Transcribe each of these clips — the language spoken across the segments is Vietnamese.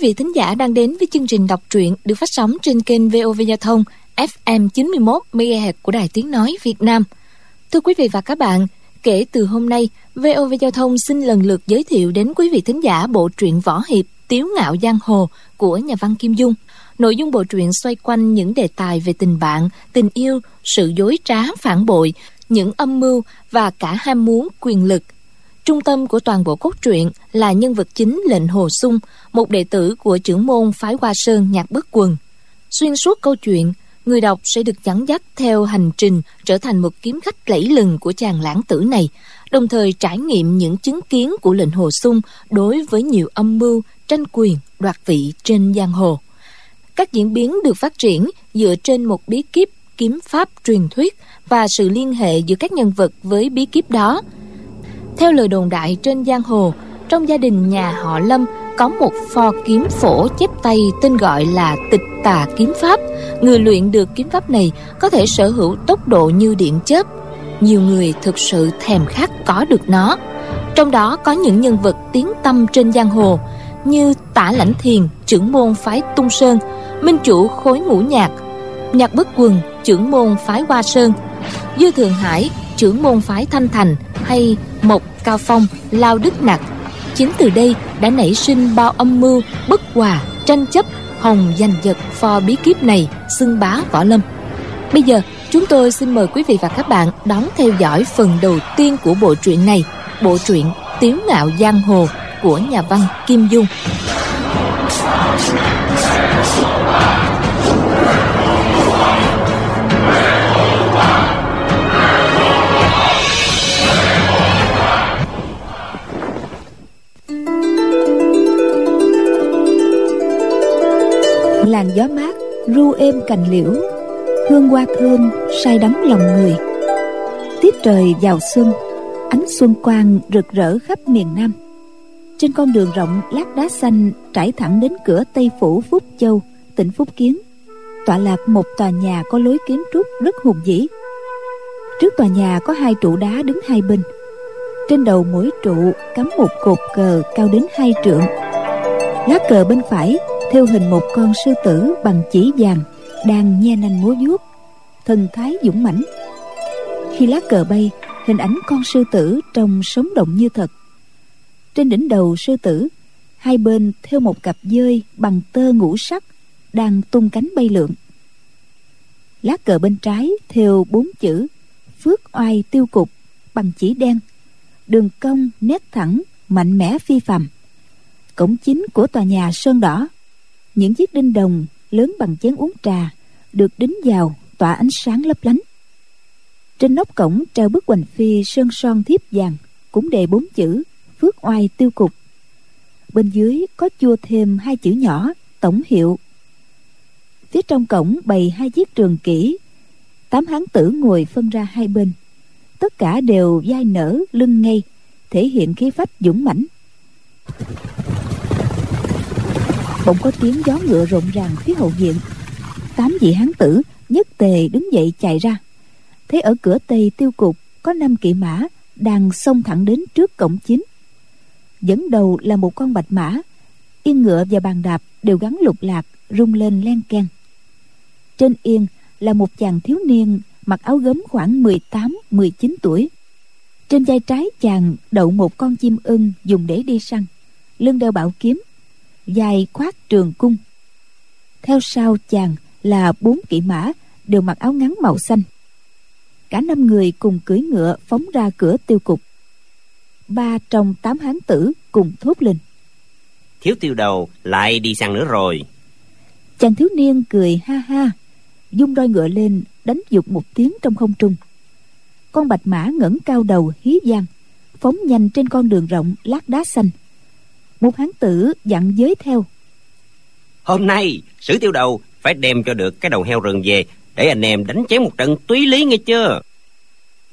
quý vị thính giả đang đến với chương trình đọc truyện được phát sóng trên kênh VOV Giao thông FM 91 MHz của Đài Tiếng Nói Việt Nam. Thưa quý vị và các bạn, kể từ hôm nay, VOV Giao thông xin lần lượt giới thiệu đến quý vị thính giả bộ truyện võ hiệp Tiếu ngạo giang hồ của nhà văn Kim Dung. Nội dung bộ truyện xoay quanh những đề tài về tình bạn, tình yêu, sự dối trá, phản bội, những âm mưu và cả ham muốn quyền lực – Trung tâm của toàn bộ cốt truyện là nhân vật chính lệnh Hồ Sung, một đệ tử của trưởng môn phái Hoa Sơn nhạc bất quần. Xuyên suốt câu chuyện, người đọc sẽ được dẫn dắt theo hành trình trở thành một kiếm khách lẫy lừng của chàng lãng tử này, đồng thời trải nghiệm những chứng kiến của lệnh Hồ Sung đối với nhiều âm mưu, tranh quyền, đoạt vị trên giang hồ. Các diễn biến được phát triển dựa trên một bí kíp kiếm pháp truyền thuyết và sự liên hệ giữa các nhân vật với bí kíp đó – theo lời đồn đại trên giang hồ, trong gia đình nhà họ Lâm có một pho kiếm phổ chép tay tên gọi là tịch tà kiếm pháp. Người luyện được kiếm pháp này có thể sở hữu tốc độ như điện chớp. Nhiều người thực sự thèm khát có được nó. Trong đó có những nhân vật tiếng tâm trên giang hồ như Tả Lãnh Thiền, trưởng môn phái Tung Sơn, minh chủ khối ngũ nhạc, nhạc bất quần, trưởng môn phái Hoa Sơn, Dư Thường Hải, trưởng môn phái Thanh Thành hay Mộc Cao Phong, Lao Đức Nặc. Chính từ đây đã nảy sinh bao âm mưu, bất hòa, tranh chấp, hồng giành giật pho bí kíp này xưng bá võ lâm. Bây giờ, chúng tôi xin mời quý vị và các bạn đón theo dõi phần đầu tiên của bộ truyện này, bộ truyện Tiếu ngạo giang hồ của nhà văn Kim Dung. Làn gió mát, ru êm cành liễu. Hương hoa thơm, say đắm lòng người. Tiết trời vào xuân, ánh xuân quang rực rỡ khắp miền nam. Trên con đường rộng, lát đá xanh trải thẳng đến cửa tây phủ phúc châu, tỉnh phúc kiến. Tọa lạc một tòa nhà có lối kiến trúc rất hùng vĩ. Trước tòa nhà có hai trụ đá đứng hai bên. Trên đầu mỗi trụ cắm một cột cờ cao đến hai trượng. Lá cờ bên phải theo hình một con sư tử bằng chỉ vàng đang nhe nanh múa vuốt, thần thái dũng mãnh. Khi lá cờ bay, hình ảnh con sư tử trông sống động như thật. Trên đỉnh đầu sư tử, hai bên theo một cặp dơi bằng tơ ngũ sắc đang tung cánh bay lượn. Lá cờ bên trái theo bốn chữ, phước oai tiêu cục bằng chỉ đen, đường cong nét thẳng, mạnh mẽ phi phàm. Cổng chính của tòa nhà sơn đỏ những chiếc đinh đồng lớn bằng chén uống trà được đính vào tỏa ánh sáng lấp lánh. Trên nóc cổng treo bức hoành phi sơn son thiếp vàng, cũng đề bốn chữ, phước oai tiêu cục. Bên dưới có chua thêm hai chữ nhỏ, tổng hiệu. Phía trong cổng bày hai chiếc trường kỷ. Tám hán tử ngồi phân ra hai bên. Tất cả đều vai nở lưng ngay, thể hiện khí phách dũng mãnh bỗng có tiếng gió ngựa rộn ràng phía hậu viện. Tám vị hán tử, nhất tề đứng dậy chạy ra. Thấy ở cửa tây tiêu cục, có năm kỵ mã đang xông thẳng đến trước cổng chính. Dẫn đầu là một con bạch mã. Yên ngựa và bàn đạp đều gắn lục lạc, rung lên len keng. Trên yên là một chàng thiếu niên, mặc áo gấm khoảng 18-19 tuổi. Trên vai trái chàng đậu một con chim ưng dùng để đi săn. Lưng đeo bảo kiếm dài khoác trường cung. Theo sau chàng là bốn kỵ mã đều mặc áo ngắn màu xanh. Cả năm người cùng cưỡi ngựa phóng ra cửa tiêu cục. Ba trong tám hán tử cùng thốt lên. Thiếu tiêu đầu lại đi săn nữa rồi. Chàng thiếu niên cười ha ha dung roi ngựa lên đánh dục một tiếng trong không trung. Con bạch mã ngẩng cao đầu hí vang phóng nhanh trên con đường rộng lát đá xanh một hán tử dặn giới theo. Hôm nay sử tiêu đầu phải đem cho được cái đầu heo rừng về để anh em đánh chém một trận túy lý nghe chưa?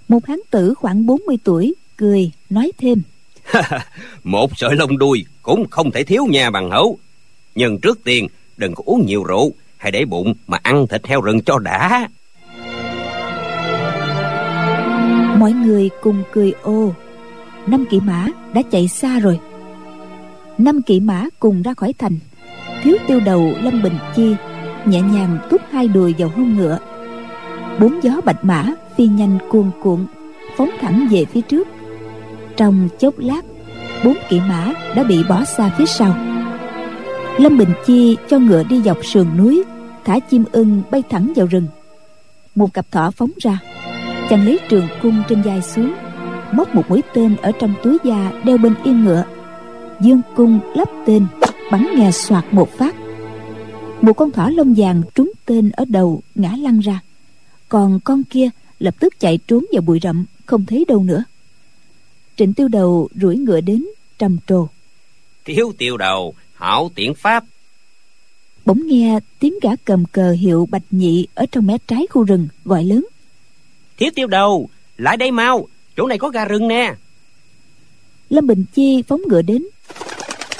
Một hán tử khoảng 40 tuổi cười nói thêm. Một sợi lông đuôi cũng không thể thiếu nhà bằng hữu nhưng trước tiên đừng có uống nhiều rượu hay để bụng mà ăn thịt heo rừng cho đã. Mọi người cùng cười ô năm kỵ mã đã chạy xa rồi năm kỵ mã cùng ra khỏi thành. Thiếu tiêu đầu lâm bình chi nhẹ nhàng tút hai đùi vào hông ngựa. Bốn gió bạch mã phi nhanh cuồn cuộn, phóng thẳng về phía trước. Trong chốc lát, bốn kỵ mã đã bị bỏ xa phía sau. Lâm bình chi cho ngựa đi dọc sườn núi, thả chim ưng bay thẳng vào rừng. Một cặp thỏ phóng ra, chàng lấy trường cung trên vai xuống, móc một mũi tên ở trong túi da đeo bên yên ngựa dương cung lắp tên bắn nghe soạt một phát. Một con thỏ lông vàng trúng tên ở đầu ngã lăn ra. Còn con kia lập tức chạy trốn vào bụi rậm không thấy đâu nữa. Trịnh tiêu đầu rủi ngựa đến trầm trồ. Thiếu tiêu đầu hảo tiễn pháp. Bỗng nghe tiếng gã cầm cờ hiệu bạch nhị ở trong mé trái khu rừng gọi lớn. Thiếu tiêu đầu lại đây mau chỗ này có gà rừng nè. Lâm bình chi phóng ngựa đến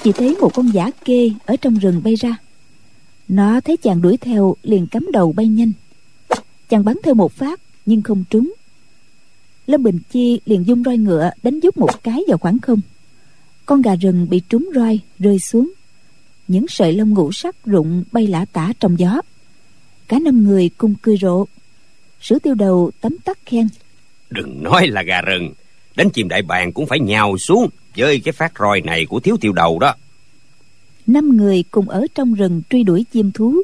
chỉ thấy một con giả kê ở trong rừng bay ra. Nó thấy chàng đuổi theo liền cắm đầu bay nhanh. Chàng bắn theo một phát, nhưng không trúng. Lâm bình chi liền dung roi ngựa đánh giúp một cái vào khoảng không. Con gà rừng bị trúng roi, rơi xuống. Những sợi lông ngũ sắc rụng bay lả tả trong gió. Cả năm người cùng cười rộ. Sử tiêu đầu tấm tắc khen. Đừng nói là gà rừng. Đánh chim đại bàng cũng phải nhào xuống với cái phát roi này của thiếu tiêu đầu đó. Năm người cùng ở trong rừng truy đuổi chim thú,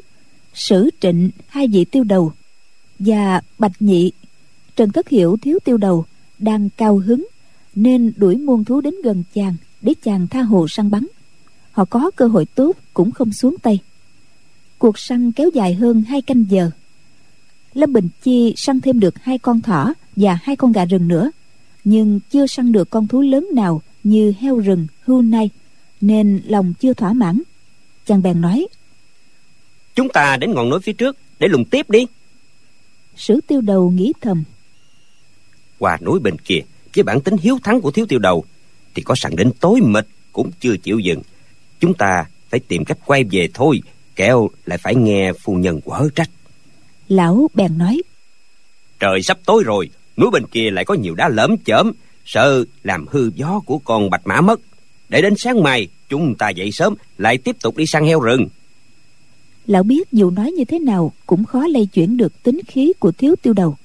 sử trịnh, hai vị tiêu đầu và bạch nhị. Trần thất hiểu, thiếu tiêu đầu đang cao hứng nên đuổi muôn thú đến gần chàng để chàng tha hồ săn bắn. Họ có cơ hội tốt cũng không xuống tay. Cuộc săn kéo dài hơn hai canh giờ. Lâm bình chi săn thêm được hai con thỏ và hai con gà rừng nữa, nhưng chưa săn được con thú lớn nào như heo rừng hưu nai nên lòng chưa thỏa mãn. Chàng bèn nói chúng ta đến ngọn núi phía trước để lùng tiếp đi. Sử tiêu đầu nghĩ thầm qua núi bên kia với bản tính hiếu thắng của thiếu tiêu đầu thì có sẵn đến tối mịt cũng chưa chịu dừng. Chúng ta phải tìm cách quay về thôi kẻo lại phải nghe phu nhân quở trách. lão bèn nói trời sắp tối rồi núi bên kia lại có nhiều đá lởm chởm sợ làm hư gió của con bạch mã mất. Để đến sáng mai, chúng ta dậy sớm, lại tiếp tục đi săn heo rừng. Lão biết dù nói như thế nào cũng khó lay chuyển được tính khí của thiếu tiêu đầu.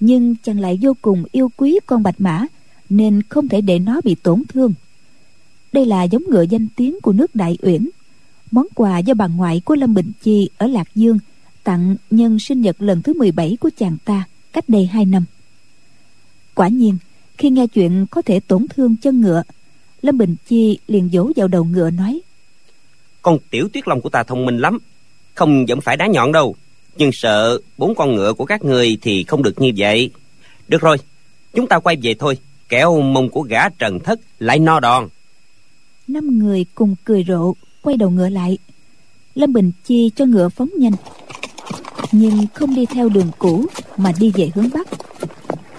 Nhưng chàng lại vô cùng yêu quý con bạch mã, nên không thể để nó bị tổn thương. Đây là giống ngựa danh tiếng của nước đại uyển. Món quà do bà ngoại của lâm bình chi ở lạc dương tặng nhân sinh nhật lần thứ 17 của chàng ta cách đây hai năm. Quả nhiên khi nghe chuyện có thể tổn thương chân ngựa lâm bình chi liền vỗ vào đầu ngựa nói con tiểu tuyết long của ta thông minh lắm không vẫn phải đá nhọn đâu nhưng sợ bốn con ngựa của các người thì không được như vậy. Được rồi chúng ta quay về thôi kẻo mông của gã trần thất lại no đòn. Năm người cùng cười rộ quay đầu ngựa lại. Lâm bình chi cho ngựa phóng nhanh nhưng không đi theo đường cũ mà đi về hướng bắc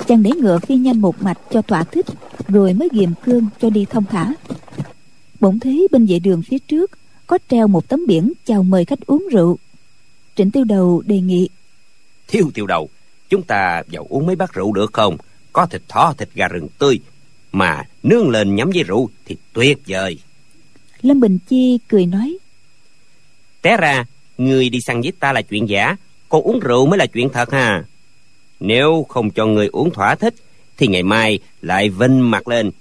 chàng để ngựa phi nhanh một mạch cho thỏa thích rồi mới ghiềm cương cho đi thông thả. Bỗng thấy bên vệ đường phía trước có treo một tấm biển chào mời khách uống rượu. Trịnh tiêu đầu đề nghị thiếu tiêu đầu chúng ta vào uống mấy bát rượu được không? Có thịt thỏ thịt gà rừng tươi mà nương lên nhắm với rượu thì tuyệt vời. Lâm bình chi cười nói té ra người đi săn với ta là chuyện giả còn uống rượu mới là chuyện thật ha nếu không cho người uống thỏa thích thì ngày mai lại vinh mặt lên.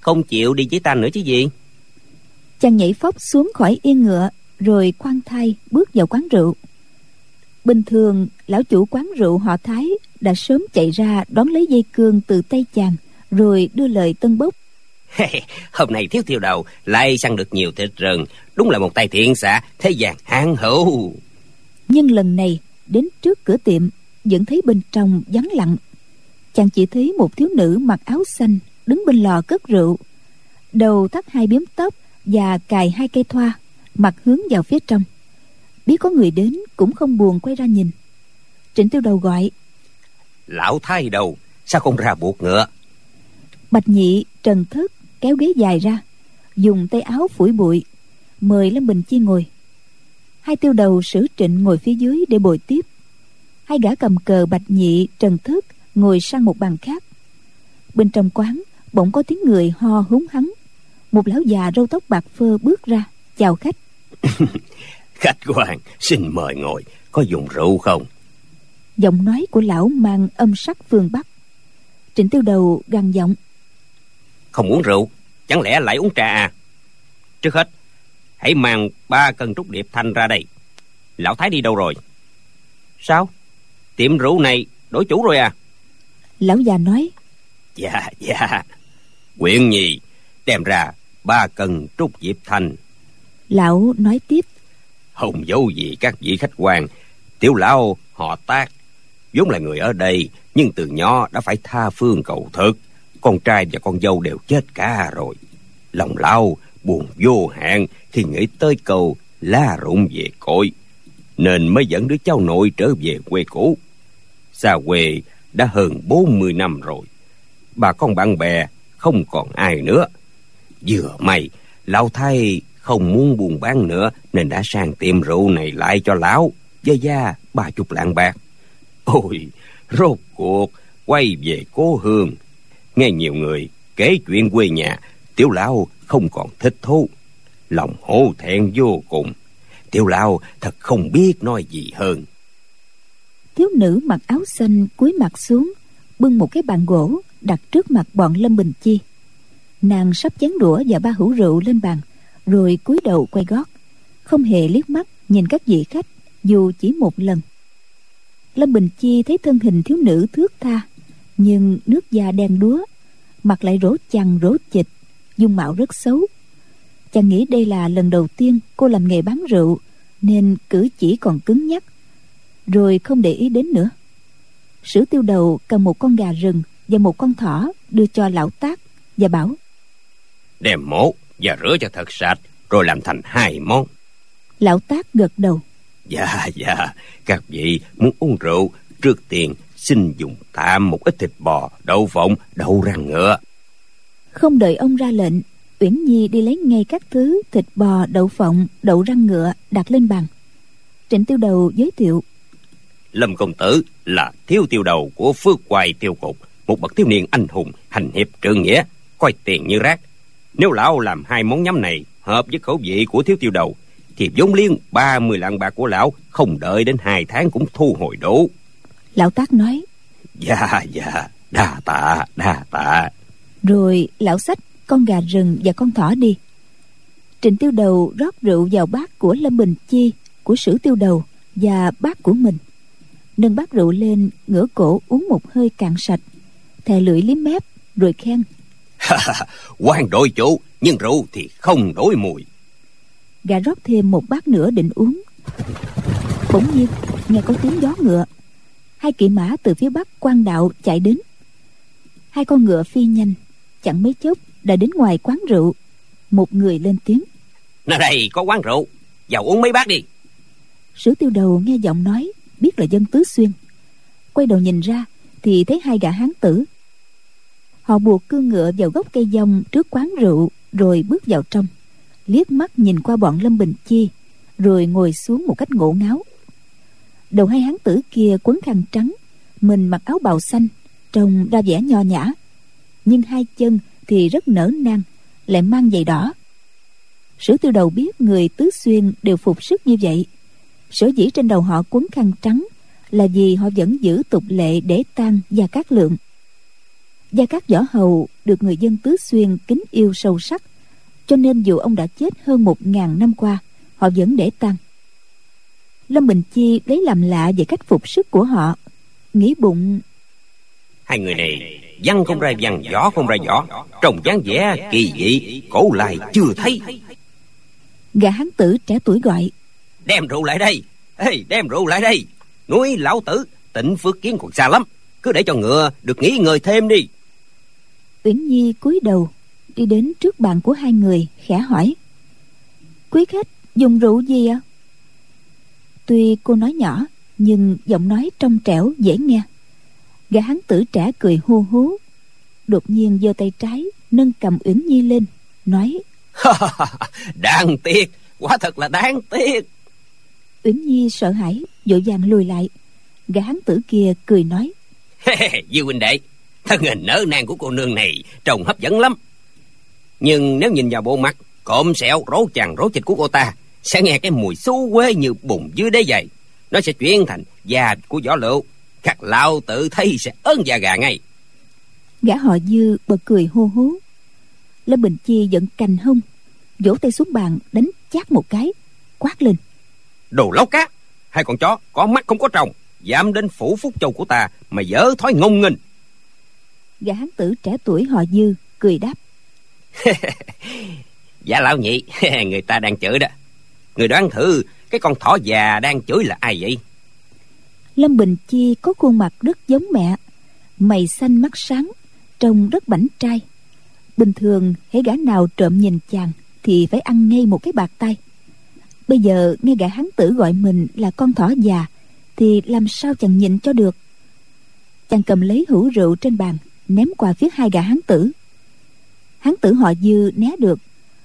Không chịu đi với ta nữa chứ gì? Chàng nhảy phóc xuống khỏi yên ngựa rồi khoan thai bước vào quán rượu. Bình thường lão chủ quán rượu họ thái đã sớm chạy ra đón lấy dây cương từ tay chàng rồi đưa lời tân bốc. Hôm nay thiếu tiêu đầu lại săn được nhiều thịt rừng đúng là một tay thiện xạ thế gian hạng hữu. Nhưng lần này đến trước cửa tiệm vẫn thấy bên trong vắng lặng. Chàng chỉ thấy một thiếu nữ mặc áo xanh đứng bên lò cất rượu đầu thắt hai biếm tóc và cài hai cây thoa mặt hướng vào phía trong. Biết có người đến cũng không buồn quay ra nhìn. Trịnh tiêu đầu gọi lão thái đầu sao không ra buộc ngựa? Bạch nhị trần thất kéo ghế dài ra dùng tay áo phủi bụi mời lâm bình chi ngồi. Hai tiêu đầu sử trịnh ngồi phía dưới để bồi tiếp hai gã cầm cờ bạch nhị trần thất ngồi sang một bàn khác. Bên trong quán bỗng có tiếng người ho húng hắng. Một lão già râu tóc bạc phơ bước ra chào khách. Khách quan xin mời ngồi. Có dùng rượu không? Giọng nói của lão mang âm sắc phương bắc. Trịnh tiêu đầu gằn giọng. Không uống rượu chẳng lẽ lại uống trà à? Trước hết hãy mang ba cân trúc điệp thanh ra đây. Lão thái đi đâu rồi? Sao tiệm rượu này đổi chủ rồi à? Lão già nói. Dạ dạ. Quyện nhì đem ra ba cân trúc diệp thanh. Lão nói tiếp. Không giấu gì các vị khách quan. Tiểu lão họ tác vốn là người ở đây nhưng từ nhỏ đã phải tha phương cầu thực. Con trai và con dâu đều chết cả rồi. Lòng lão buồn vô hạn khi nghĩ tới câu la rụng về cội nên mới dẫn đứa cháu nội trở về quê cũ. Xa quê đã hơn bốn mươi năm rồi. Bà con bạn bè không còn ai nữa. Vừa may, lão thay không muốn buôn bán nữa nên đã sang tiệm rượu này lại cho lão với gia ba chục lạng bạc. Ôi, rốt cuộc, quay về cố hương. Nghe nhiều người kể chuyện quê nhà, tiểu lão không còn thích thú. Lòng hổ thẹn vô cùng tiểu lão thật không biết nói gì hơn. Thiếu nữ mặc áo xanh cúi mặt xuống, bưng một cái bàn gỗ đặt trước mặt bọn lâm bình chi. Nàng sắp chén đũa và ba hũ rượu lên bàn, rồi cúi đầu quay gót, không hề liếc mắt nhìn các vị khách, dù chỉ một lần. Lâm bình chi thấy thân hình thiếu nữ thước tha, nhưng nước da đen đúa, mặt lại rỗ chằn rỗ chịch, dung mạo rất xấu chàng nghĩ đây là lần đầu tiên cô làm nghề bán rượu nên cử chỉ còn cứng nhắc rồi không để ý đến nữa. Sử tiêu đầu cầm một con gà rừng và một con thỏ đưa cho lão tác và bảo đem mổ và rửa cho thật sạch rồi làm thành hai món. Lão tác gật đầu. Dạ dạ các vị muốn uống rượu trước tiên xin dùng tạm một ít thịt bò đậu phộng đậu răng ngựa. Không đợi ông ra lệnh uyển nhi đi lấy ngay các thứ thịt bò đậu phộng đậu răng ngựa đặt lên bàn. Trịnh tiêu đầu giới thiệu. Lâm công tử là thiếu tiêu đầu của phước hoài tiêu cục một bậc thiếu niên anh hùng hành hiệp trượng nghĩa coi tiền như rác. Nếu lão làm hai món nhắm này hợp với khẩu vị của thiếu tiêu đầu thì vốn liếng ba mươi lạng bạc của lão không đợi đến hai tháng cũng thu hồi đủ. Lão tác nói. Dạ dạ đa tạ đa tạ. Rồi lão xách con gà rừng và con thỏ đi. Trịnh tiêu đầu rót rượu vào bát của lâm bình chi của sử tiêu đầu và bát của mình. Nâng bát rượu lên ngửa cổ uống một hơi cạn sạch thè lưỡi liếm mép rồi khen. Quan đội chủ nhưng rượu thì không đổi mùi. Gà rót thêm một bát nữa định uống. Bỗng nhiên nghe có tiếng gió ngựa. Hai kỵ mã từ phía bắc quan đạo chạy đến. Hai con ngựa phi nhanh chẳng mấy chốc đã đến ngoài quán rượu. Một người lên tiếng. Nơi đây có quán rượu. Vào uống mấy bát đi. Sử tiêu đầu nghe giọng nói biết là dân tứ xuyên. Quay đầu nhìn ra thì thấy hai gã hán tử. Họ buộc cương ngựa vào gốc cây dông trước quán rượu rồi bước vào trong. Liếc mắt nhìn qua bọn lâm bình chi rồi ngồi xuống một cách ngộ ngáo. Đầu hai hán tử kia quấn khăn trắng mình mặc áo bào xanh trông ra vẻ nho nhã. Nhưng hai chân thì rất nở nang, lại mang giày đỏ. Sử tiêu đầu biết người tứ xuyên đều phục sức như vậy. Sở dĩ trên đầu họ quấn khăn trắng là vì họ vẫn giữ tục lệ để tang gia cát lượng. Gia cát võ hầu được người dân tứ xuyên kính yêu sâu sắc, cho nên dù ông đã chết hơn một ngàn năm qua, họ vẫn để tang. Lâm bình chi lấy làm lạ về cách phục sức của họ, nghĩ bụng hai người này văn không ra văn võ không ra võ. Trông dáng vẻ kỳ dị cổ lại chưa thấy. Gã hán tử trẻ tuổi gọi. Đem rượu lại đây. Hey, đem rượu lại đây. Núi lão tử tịnh phước kiến còn xa lắm. Cứ để cho ngựa được nghỉ ngơi thêm đi. Uyển nhi cúi đầu đi đến trước bàn của hai người khẽ hỏi. Quý khách dùng rượu gì ạ? Tuy cô nói nhỏ nhưng giọng nói trong trẻo dễ nghe gã hán tử trẻ cười hô hú đột nhiên giơ tay trái nâng cầm uyển nhi lên nói đáng tiếc quả thật là đáng tiếc. Uyển nhi sợ hãi vội vàng lùi lại. Gã hán tử kia cười nói dư huynh đệ thân hình nở nang của cô nương này trông hấp dẫn lắm. Nhưng nếu nhìn vào bộ mặt cộm sẹo rố chằng rố chịch của cô ta sẽ nghe cái mùi xú quê như bùn dưới đế giày. Nó sẽ chuyển thành da của võ lựu các lão tự thấy sẽ ơn da gà ngay. Gã họ dư bật cười hô hố. Lâm bình chi giận cành hông vỗ tay xuống bàn đánh chát một cái quát lên. Đồ lóc cá hai con chó có mắt không có tròng dám đến phủ phúc châu của ta mà dở thói ngông nghênh. Gã hán tử trẻ tuổi họ dư cười đáp. Dạ lão nhị người ta đang chửi đó. Người đoán thử cái con thỏ già đang chửi là ai vậy lâm bình chi có khuôn mặt rất giống mẹ. Mày xanh mắt sáng, trông rất bảnh trai. Bình thường, hễ gã nào trộm nhìn chàng thì phải ăn ngay một cái bạc tay. Bây giờ, nghe gã hán tử gọi mình là con thỏ già, thì làm sao chàng nhịn cho được? Chàng cầm lấy hũ rượu trên bàn, ném qua phía hai gã hán tử. Hán tử họ dư né được,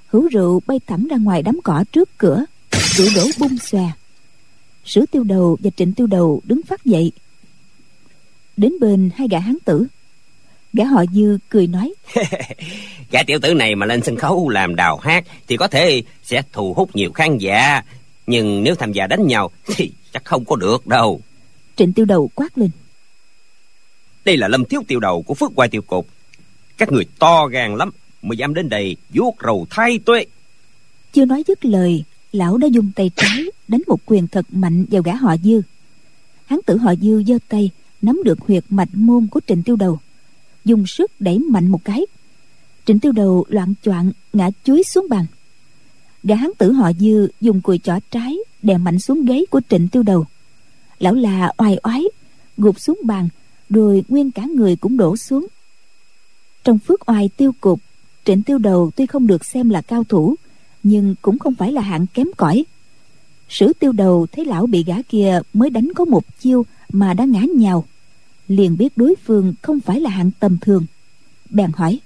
hũ rượu bay thẳng ra ngoài đám cỏ trước cửa rượu đổ bung xòe sử tiêu đầu và trịnh tiêu đầu đứng phát dậy. Đến bên hai gã hán tử gã họ dư cười nói gã tiểu tử này mà lên sân khấu làm đào hát thì có thể sẽ thu hút nhiều khán giả nhưng nếu tham gia đánh nhau thì chắc không có được đâu. Trịnh tiêu đầu quát lên đây là lâm thiếu tiêu đầu của phước hoài tiêu cục. Các người to gan lắm mới dám đến đây vuốt rầu thay tuế. chưa nói dứt lời lão đã dùng tay trái đánh một quyền thật mạnh vào gã họ dư. Hắn tử họ dư giơ tay, nắm được huyệt mạch môn của trịnh tiêu đầu, dùng sức đẩy mạnh một cái. Trịnh tiêu đầu loạn choạng ngã chuối xuống bàn. Gã hán tử họ dư dùng cùi chỏ trái đè mạnh xuống ghế của trịnh tiêu đầu. Lão là oai oái, gục xuống bàn, rồi nguyên cả người cũng đổ xuống. Trong phước oai tiêu cục, trịnh tiêu đầu tuy không được xem là cao thủ nhưng cũng không phải là hạng kém cỏi. Sử tiêu đầu thấy lão bị gã kia mới đánh có một chiêu mà đã ngã nhào. Liền biết đối phương không phải là hạng tầm thường. Bèn hỏi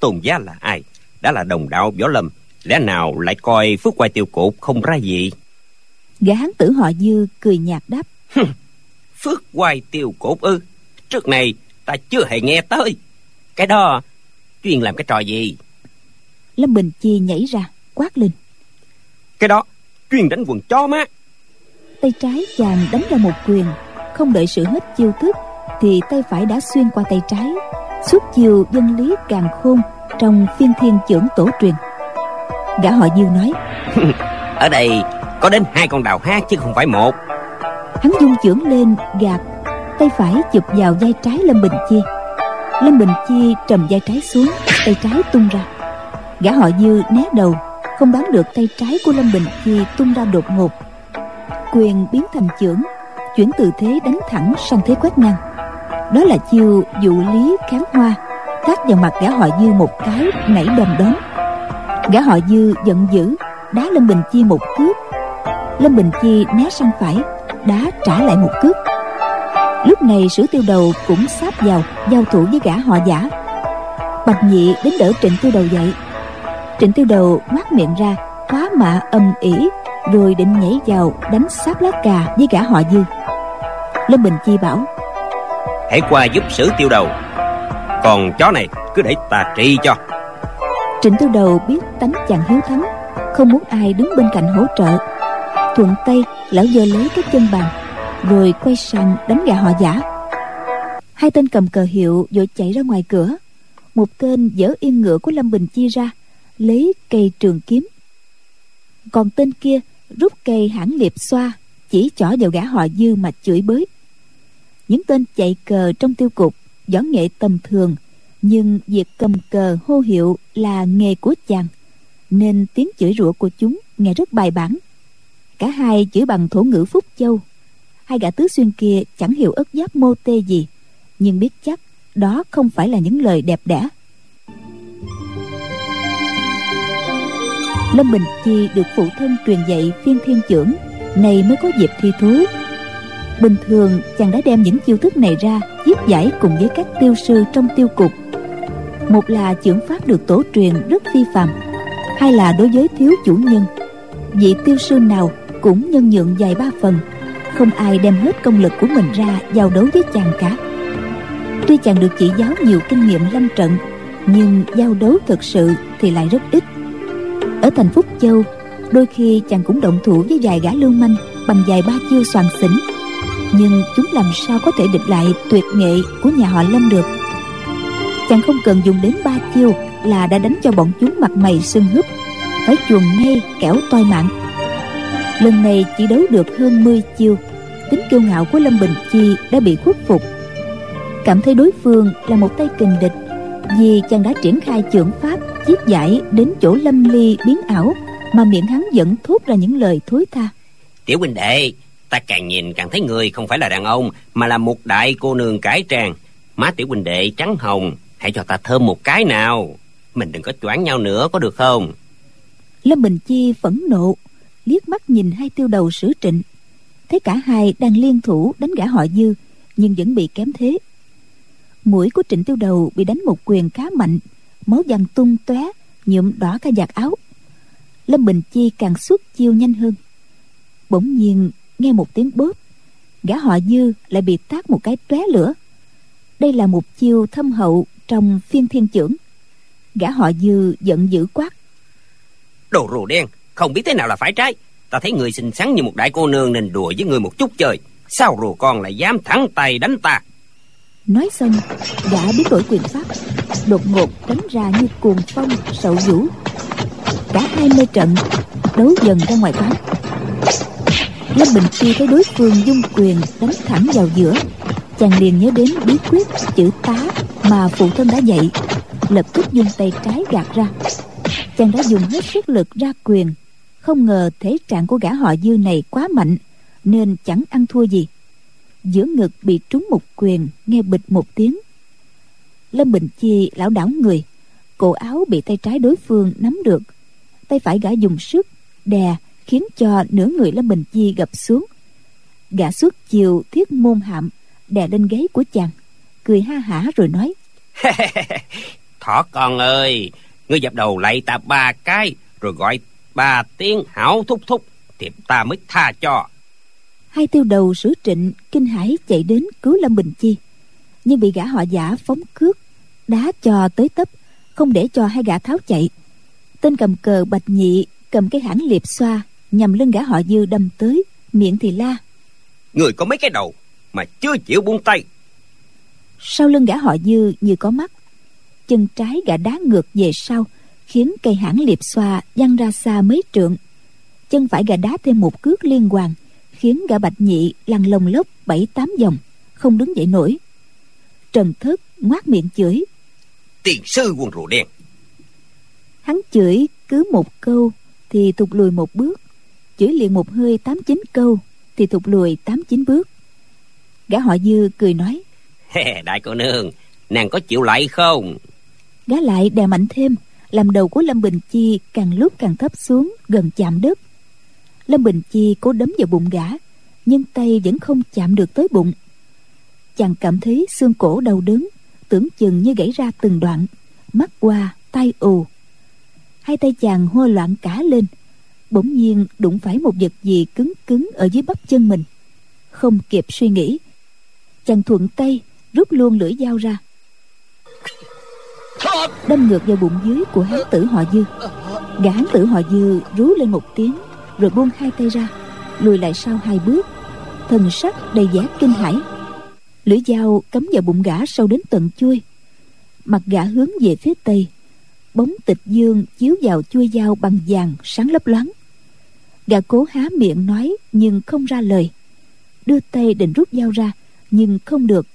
tôn giá là ai? Đã là đồng đạo võ lâm lẽ nào lại coi phước quay tiêu cột không ra gì? gã hán tử họ dư cười nhạt đáp phước quay tiêu cột ư? Trước này ta chưa hề nghe tới. Cái đó chuyên làm cái trò gì? Lâm bình chi nhảy ra quát lên. Cái đó chuyên đánh quần chó má. Tay trái chàng đánh ra một quyền không đợi sự hết chiêu thức thì tay phải đã xuyên qua tay trái. Suốt chiều dân lý càng khôn trong phiên thiên trưởng tổ truyền. Gã họ dư nói ở đây có đến hai con đào hát chứ không phải một. Hắn dung chưởng lên gạt tay phải chụp vào vai trái lâm bình chi. Lâm bình chi trầm vai trái xuống tay trái tung ra. Gã họ dư né đầu không đoán được tay trái của lâm bình chi tung ra đột ngột. Quyền biến thành chưởng chuyển từ thế đánh thẳng sang thế quét ngang. Đó là chiêu dụ lý kháng hoa, tác vào mặt gã họ dư một cái nảy đom đóm. Gã họ dư giận dữ, đá lâm bình chi một cước. Lâm bình chi né sang phải, đá trả lại một cước. Lúc này sử tiêu đầu cũng sáp vào giao thủ với gã họ giả. Bạch nhị đến đỡ trịnh tiêu đầu dậy trịnh tiêu đầu ngoác miệng ra khóa mạ âm ỉ rồi định nhảy vào đánh sáp lá cà với gã họ dư. Lâm bình chi bảo hãy qua giúp sử tiêu đầu. Còn chó này cứ để ta trị cho. Trịnh tiêu đầu biết tánh chàng hiếu thắng không muốn ai đứng bên cạnh hỗ trợ. Thuận tay lão giơ lấy cái chân bàn rồi quay sang đánh gà họ giả. Hai tên cầm cờ hiệu vội chạy ra ngoài cửa. Một tên dỡ yên ngựa của lâm bình chi ra lấy cây trường kiếm. Còn tên kia rút cây hãng liệp xoa, chỉ chỏ vào gã họ dư mà chửi bới. Những tên chạy cờ trong tiêu cục, võ nghệ tầm thường, nhưng việc cầm cờ hô hiệu là nghề của chàng, nên tiếng chửi rủa của chúng nghe rất bài bản. Cả hai chửi bằng thổ ngữ phúc châu. Hai gã tứ xuyên kia chẳng hiểu ớt giáp mô tê gì, nhưng biết chắc đó không phải là những lời đẹp đẽ. Lâm bình chi được phụ thân truyền dạy phiên thiên trưởng này mới có dịp thi thú. Bình thường, chàng đã đem những chiêu thức này ra giết giải cùng với các tiêu sư trong tiêu cục. Một là chưởng pháp được tổ truyền rất phi phàm, hai là đối với thiếu chủ nhân. Vị tiêu sư nào cũng nhân nhượng dài ba phần, không ai đem hết công lực của mình ra giao đấu với chàng cả. Tuy chàng được chỉ giáo nhiều kinh nghiệm lâm trận, nhưng giao đấu thực sự thì lại rất ít ở thành phúc châu, đôi khi chàng cũng động thủ với vài gã lưu manh bằng vài ba chiêu soàn xỉnh. Nhưng chúng làm sao có thể địch lại tuyệt nghệ của nhà họ lâm được? Chàng không cần dùng đến ba chiêu là đã đánh cho bọn chúng mặt mày sưng húp, phải chuồn ngay kẻo toi mạng. Lần này chỉ đấu được hơn 10 chiêu, tính kiêu ngạo của lâm bình chi đã bị khuất phục. Cảm thấy đối phương là một tay kình địch vì chàng đã triển khai chưởng pháp chiết giải đến chỗ lâm ly biến ảo mà miệng hắn vẫn thốt ra những lời thối tha. Tiểu huynh đệ ta càng nhìn càng thấy người không phải là đàn ông mà là một đại cô nương cải trang. Má tiểu huynh đệ trắng hồng hãy cho ta thơm một cái nào. Mình đừng có choáng nhau nữa có được không? Lâm bình chi phẫn nộ liếc mắt nhìn hai tiêu đầu sử trịnh. Thấy cả hai đang liên thủ đánh gã họ dư nhưng vẫn bị kém thế mũi của trịnh tiêu đầu bị đánh một quyền khá mạnh. Máu văng tung tóe, nhuộm đỏ cả giặt áo. Lâm bình chi càng suốt chiêu nhanh hơn. Bỗng nhiên, nghe một tiếng bóp, gã họ dư lại bị tát một cái tóe lửa. Đây là một chiêu thâm hậu trong phiên thiên trưởng. Gã họ dư giận dữ quát. Đồ rùa đen, không biết thế nào là phải trái. Ta thấy người xinh xắn như một đại cô nương nên đùa với người một chút chơi. Sao rùa con lại dám thẳng tay đánh ta? Nói xong, gã biến đổi quyền pháp, đột ngột đánh ra như cuồng phong sậu vũ cả hai mê trận, đấu dần ra ngoài quán lâm bình chi thấy đối phương dung quyền đánh thẳng vào giữa, chàng liền nhớ đến bí quyết chữ tá mà phụ thân đã dạy, lập tức dùng tay trái gạt ra. Chàng đã dùng hết sức lực ra quyền, không ngờ thể trạng của gã họ dư này quá mạnh, nên chẳng ăn thua gì giữa ngực bị trúng một quyền, nghe bịch một tiếng. Lâm bình chi lão đảo người, cổ áo bị tay trái đối phương nắm được. Tay phải gã dùng sức đè, khiến cho nửa người lâm bình chi gập xuống. Gã suốt chiều thiết môn hạm, đè lên gáy của chàng, cười ha hả rồi nói. Thỏ con ơi, ngươi dập đầu lại ta ba cái, rồi gọi ba tiếng hảo thúc thúc, thì ta mới tha cho hai tiêu đầu sử trịnh kinh hãi chạy đến cứu lâm bình chi. Nhưng bị gã họ giả phóng cước đá cho tới tấp không để cho hai gã tháo chạy. Tên cầm cờ bạch nhị cầm cái hãng liệp xoa nhằm lưng gã họ dư đâm tới miệng thì la. Người có mấy cái đầu mà chưa chịu buông tay? Sau lưng gã họ dư như có mắt chân trái gã đá ngược về sau khiến cây hãng liệp xoa văng ra xa mấy trượng. Chân phải gã đá thêm một cước liên hoàn khiến gã bạch nhị lăn lồng lốc bảy tám vòng không đứng dậy nổi. Trần thất ngoác miệng chửi. Tiền sư quần rùa đen. Hắn chửi cứ một câu thì thụt lùi một bước. Chửi liền một hơi tám chín câu thì thụt lùi tám chín bước. Gã họ dư cười nói đại cô nương nàng có chịu lại không? Gã lại đè mạnh thêm làm đầu của lâm bình chi càng lúc càng thấp xuống gần chạm đất lâm bình chi cố đấm vào bụng gã, nhưng tay vẫn không chạm được tới bụng. Chàng cảm thấy xương cổ đau đớn, tưởng chừng như gãy ra từng đoạn, mắt qua tay ù. Hai tay chàng hô loạn cả lên, bỗng nhiên đụng phải một vật gì cứng cứng ở dưới bắp chân mình. Không kịp suy nghĩ, chàng thuận tay rút luôn lưỡi dao ra. Đâm ngược vào bụng dưới của hán tử họ dư. Gã hán tử họ dư rú lên một tiếng rồi buông hai tay ra, lùi lại sau hai bước. Thần sắc đầy vẻ kinh hãi. Lưỡi dao cắm vào bụng gã sâu đến tận chui. Mặt gã hướng về phía tây. Bóng tịch dương chiếu vào chuôi dao bằng vàng sáng lấp loáng. Gã cố há miệng nói nhưng không ra lời. Đưa tay định rút dao ra, nhưng không được.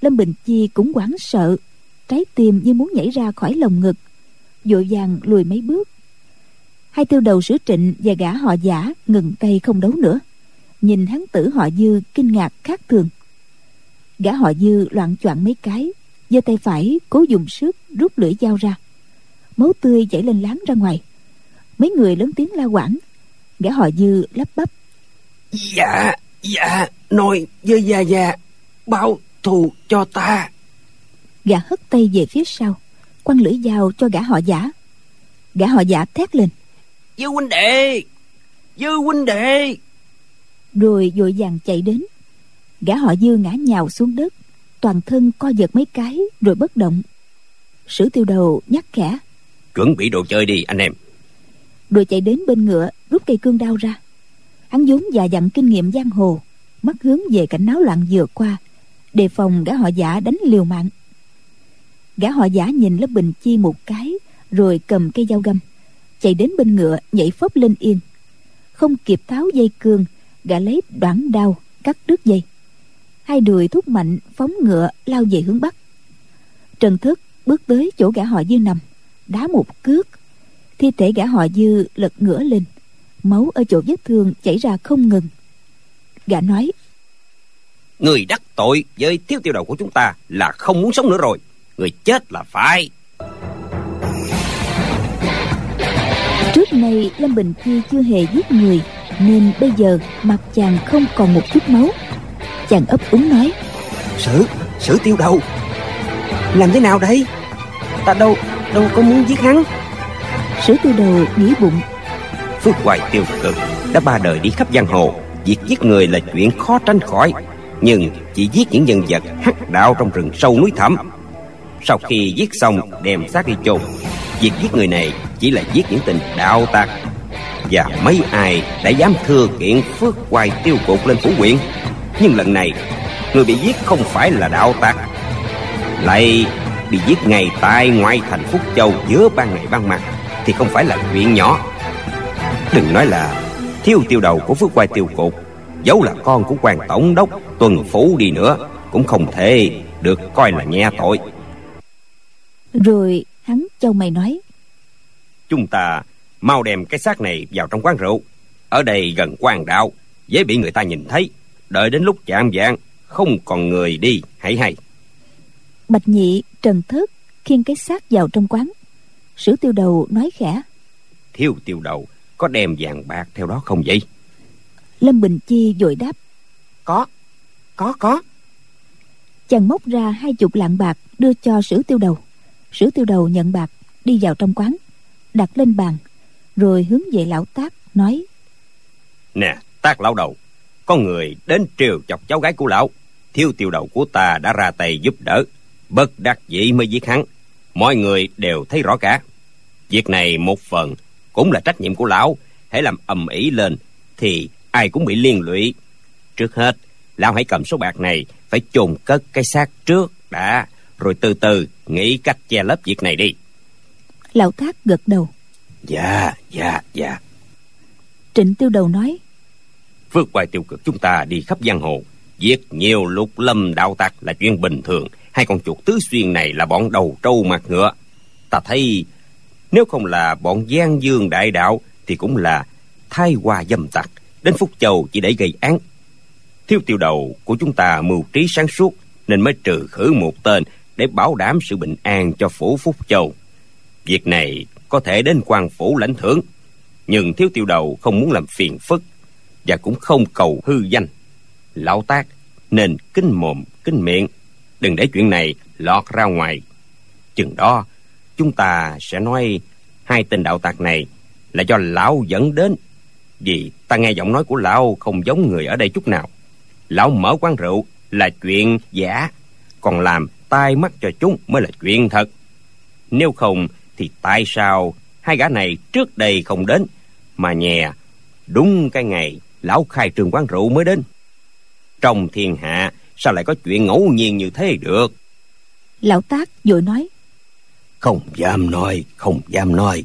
Lâm bình chi cũng hoảng sợ, trái tim như muốn nhảy ra khỏi lồng ngực. Vội vàng lùi mấy bước hai tiêu đầu sửa trịnh và gã họ giả ngừng tay không đấu nữa. Nhìn hắn tử họ dư kinh ngạc khác thường. Gã họ dư loạn choạng mấy cái giơ tay phải cố dùng sức rút lưỡi dao ra. Máu tươi chảy lên láng ra ngoài. Mấy người lớn tiếng la quảng. Gã họ dư lắp bắp. Dạ dạ nói với gia gia báo thù cho ta. Gã hất tay về phía sau quăng lưỡi dao cho gã họ giả. Gã họ giả thét lên dư huynh đệ! Dư huynh đệ! Rồi vội vàng chạy đến. Gã họ dư ngã nhào xuống đất. Toàn thân co giật mấy cái rồi bất động. Sử tiêu đầu nhắc khẽ. Chuẩn bị đồ chơi đi anh em. Rồi chạy đến bên ngựa rút cây cương đao ra. Hắn vốn già dặn kinh nghiệm giang hồ mắt hướng về cảnh náo loạn vừa qua đề phòng gã họ giả đánh liều mạng. Gã họ giả nhìn lớp bình chi một cái rồi cầm cây dao găm chạy đến bên ngựa, nhảy phóp lên yên. Không kịp tháo dây cương, gã lấy đoạn đao, cắt đứt dây. Hai đùi thúc mạnh, phóng ngựa, lao về hướng bắc. Trần thức bước tới chỗ gã họ dư nằm, đá một cước. Thi thể gã họ dư lật ngửa lên, máu ở chỗ vết thương chảy ra không ngừng. Gã nói, người đắc tội với thiếu tiêu đầu của chúng ta là không muốn sống nữa rồi. Người chết là phải. Nay lâm bình chi chưa hề giết người nên bây giờ mặt chàng không còn một chút máu. Chàng ấp úng nói sử sử tiêu đầu. Làm thế nào đây? Ta đâu đâu có muốn giết hắn. Sử tiêu đầu nghĩ bụng phước hoài tiêu cực đã ba đời đi khắp giang hồ việc giết người là chuyện khó tránh khỏi nhưng chỉ giết những nhân vật hắc đạo trong rừng sâu núi thẳm. Sau khi giết xong đem xác đi chôn. Việc giết người này chỉ là giết những tình đạo tặc. Và mấy ai đã dám thừa kiện phước hoài tiêu cột lên phủ quyện nhưng lần này, người bị giết không phải là đạo tặc. Lại bị giết ngay tại ngoại thành phúc châu giữa ban ngày ban mặt, thì không phải là chuyện nhỏ. Đừng nói là thiếu tiêu đầu của phước hoài tiêu cột dẫu là con của quan tổng đốc tuần phủ đi nữa, cũng không thể được coi là nhẹ tội. Rồi hắn châu mày nói chúng ta mau đem cái xác này vào trong quán rượu. Ở đây gần quan đạo dễ bị người ta nhìn thấy. Đợi đến lúc chạm vạng không còn người đi hãy hay. Bạch nhị trần thất khiêng cái xác vào trong quán. Sử tiêu đầu nói khẽ. Thiếu tiêu đầu có đem vàng bạc theo đó không vậy? Lâm bình chi vội đáp. Có có có. Chàng móc ra hai chục lạng bạc đưa cho sử tiêu đầu. Sử tiêu đầu nhận bạc đi vào trong quán đặt lên bàn, rồi hướng về lão tác nói. Nè, tác lão đầu, có người đến triều chọc cháu gái của lão. Thiếu tiêu đầu của ta đã ra tay giúp đỡ. Bất đắc dĩ mới giết hắn. Mọi người đều thấy rõ cả. Việc này một phần cũng là trách nhiệm của lão. Hãy làm ầm ĩ lên thì ai cũng bị liên lụy. Trước hết, lão hãy cầm số bạc này phải chôn cất cái xác trước đã. Rồi từ từ nghĩ cách che lấp việc này đi lão thác gật đầu. Dạ dạ dạ. Trịnh tiêu đầu nói. Phước hoài tiêu cực chúng ta đi khắp giang hồ. Giết nhiều lục lâm đạo tặc là chuyện bình thường. Hai con chuột tứ xuyên này là bọn đầu trâu mặt ngựa. Ta thấy nếu không là bọn giang dương đại đạo thì cũng là thai hoa dâm tặc. Đến phúc châu chỉ để gây án. Thiếu tiêu đầu của chúng ta mưu trí sáng suốt nên mới trừ khử một tên để bảo đảm sự bình an cho phủ phúc châu việc này có thể đến quan phủ lãnh thưởng. Nhưng thiếu tiêu đầu không muốn làm phiền phức và cũng không cầu hư danh. Lão tác, nên kinh mồm kinh miệng. Đừng để chuyện này lọt ra ngoài. Chừng đó, chúng ta sẽ nói hai tên đạo tạc này là do lão dẫn đến. Vì ta nghe giọng nói của lão không giống người ở đây chút nào. Lão mở quán rượu là chuyện giả, còn làm tai mắt cho chúng mới là chuyện thật. Nếu không thì tại sao hai gã này trước đây không đến mà nhè đúng cái ngày lão khai trường quán rượu mới đến? Trong thiên hạ sao lại có chuyện ngẫu nhiên như thế được? Lão tác vội nói. Không dám nói không dám nói.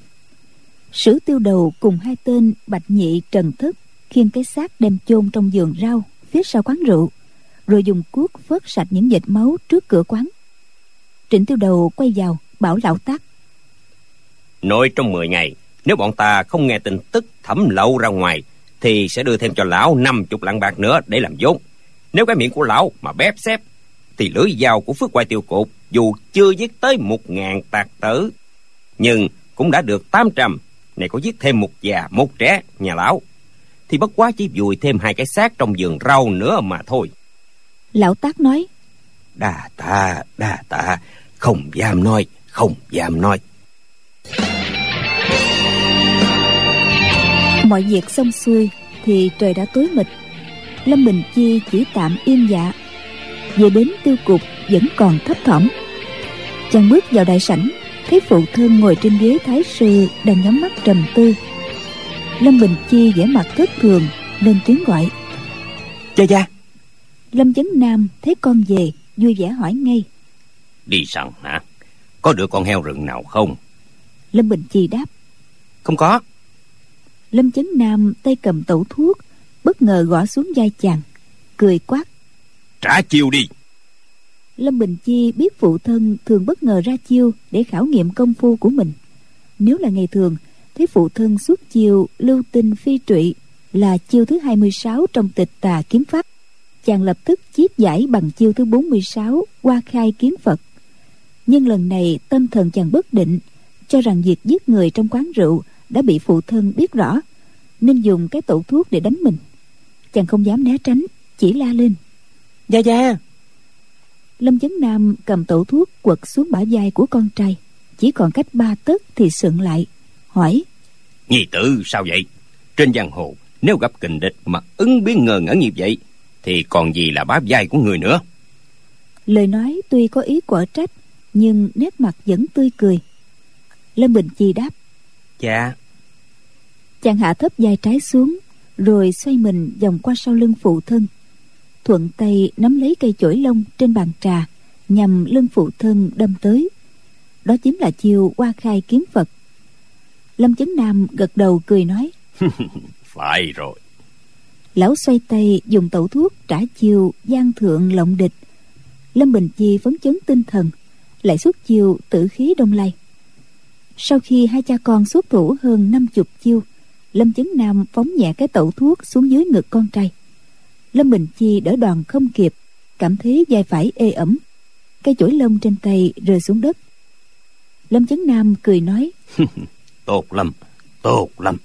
Sử tiêu đầu cùng hai tên bạch nhị trần thức khiêng cái xác đem chôn trong vườn rau phía sau quán rượu rồi dùng cuốc vớt sạch những vệt máu trước cửa quán. Trịnh tiêu đầu quay vào bảo lão tác nội trong 10 ngày nếu bọn ta không nghe tin tức thẩm lậu ra ngoài thì sẽ đưa thêm cho lão năm chục lạng bạc nữa để làm vốn. Nếu cái miệng của lão mà bép xếp thì lưỡi dao của phước quay tiêu cột dù chưa giết tới một ngàn tạc tử nhưng cũng đã được tám trăm. Này có giết thêm một già một trẻ nhà lão thì bất quá chỉ vùi thêm hai cái xác trong vườn rau nữa mà thôi. Lão tác nói đà tạ đà tạ. Không dám nói không dám nói mọi việc xong xuôi thì trời đã tối mịt. Lâm bình chi chỉ tạm yên dạ. Về đến tiêu cục vẫn còn thấp thỏm. Chàng bước vào đại sảnh thấy phụ thân ngồi trên ghế thái sư đang nhắm mắt trầm tư. Lâm bình chi vẻ mặt thất thường lên tiếng gọi. Gia Gia lâm chấn nam thấy con về vui vẻ hỏi ngay. Đi săn hả? Có được con heo rừng nào không lâm bình chi đáp. Không có. Lâm chấn nam tay cầm tẩu thuốc bất ngờ gõ xuống vai chàng cười quát. Trả chiêu đi. Lâm bình chi biết phụ thân thường bất ngờ ra chiêu để khảo nghiệm công phu của mình. Nếu là ngày thường thấy phụ thân xuất chiêu lưu tinh phi trụy là chiêu thứ 26 trong tịch tà kiếm pháp. Chàng lập tức chiết giải bằng chiêu thứ 46 qua khai kiếm phật. Nhưng lần này tâm thần chàng bất định cho rằng việc giết người trong quán rượu đã bị phụ thân biết rõ nên dùng cái tẩu thuốc để đánh mình. Chàng không dám né tránh chỉ la lên. Gia Gia lâm chấn nam cầm tẩu thuốc quật xuống bả vai của con trai. Chỉ còn cách ba tấc thì sượng lại hỏi. Nhi tử sao vậy? Trên giang hồ Nếu gặp kình địch mà ứng biến ngờ ngẩn như vậy Thì còn gì là bá vai của người nữa? Lời nói tuy có ý quở trách nhưng nét mặt vẫn tươi cười lâm bình chi đáp. Dạ. Chàng hạ thấp vai trái xuống rồi xoay mình vòng qua sau lưng phụ thân. Thuận tay nắm lấy cây chổi lông trên bàn trà nhằm lưng phụ thân đâm tới. Đó chính là chiêu qua khai kiếm phật. Lâm chấn nam gật đầu cười nói. Phải rồi. Lão xoay tay dùng tẩu thuốc trả chiêu gian thượng lộng địch. Lâm bình chi phấn chấn tinh thần lại xuất chiêu tử khí đông lai sau khi hai cha con xuất thủ hơn năm chục chiêu lâm chấn nam phóng nhẹ cái tẩu thuốc xuống dưới ngực con trai. Lâm bình chi đỡ đoàn không kịp cảm thấy vai phải ê ẩm. Cây chổi lông trên tay rơi xuống đất. Lâm chấn nam cười nói Tốt lắm Tốt lắm.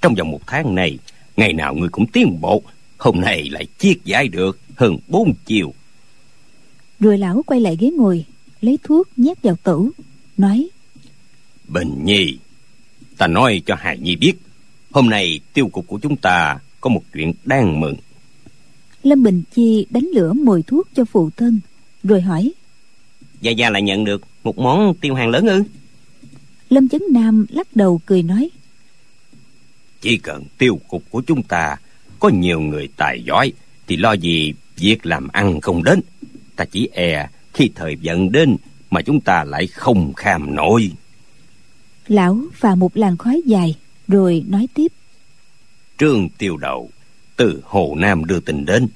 Trong vòng một tháng này Ngày nào người cũng tiến bộ Hôm nay lại chiết giải được hơn bốn chiều rồi lão quay lại ghế ngồi lấy thuốc nhét vào tủ nói Bình Nhi. Ta nói cho Hài Nhi biết Hôm nay tiêu cục của chúng ta Có một chuyện đáng mừng. Lâm bình chi đánh lửa mồi thuốc cho phụ thân rồi hỏi Gia Gia lại nhận được một món tiêu hàng lớn ư? Lâm chấn nam lắc đầu cười nói Chỉ cần tiêu cục của chúng ta Có nhiều người tài giỏi Thì lo gì việc làm ăn không đến. Ta chỉ e khi thời vận đến Mà chúng ta lại không kham nổi lão phà một làn khói dài rồi nói tiếp. Trương tiêu đầu Từ Hồ Nam đưa tin đến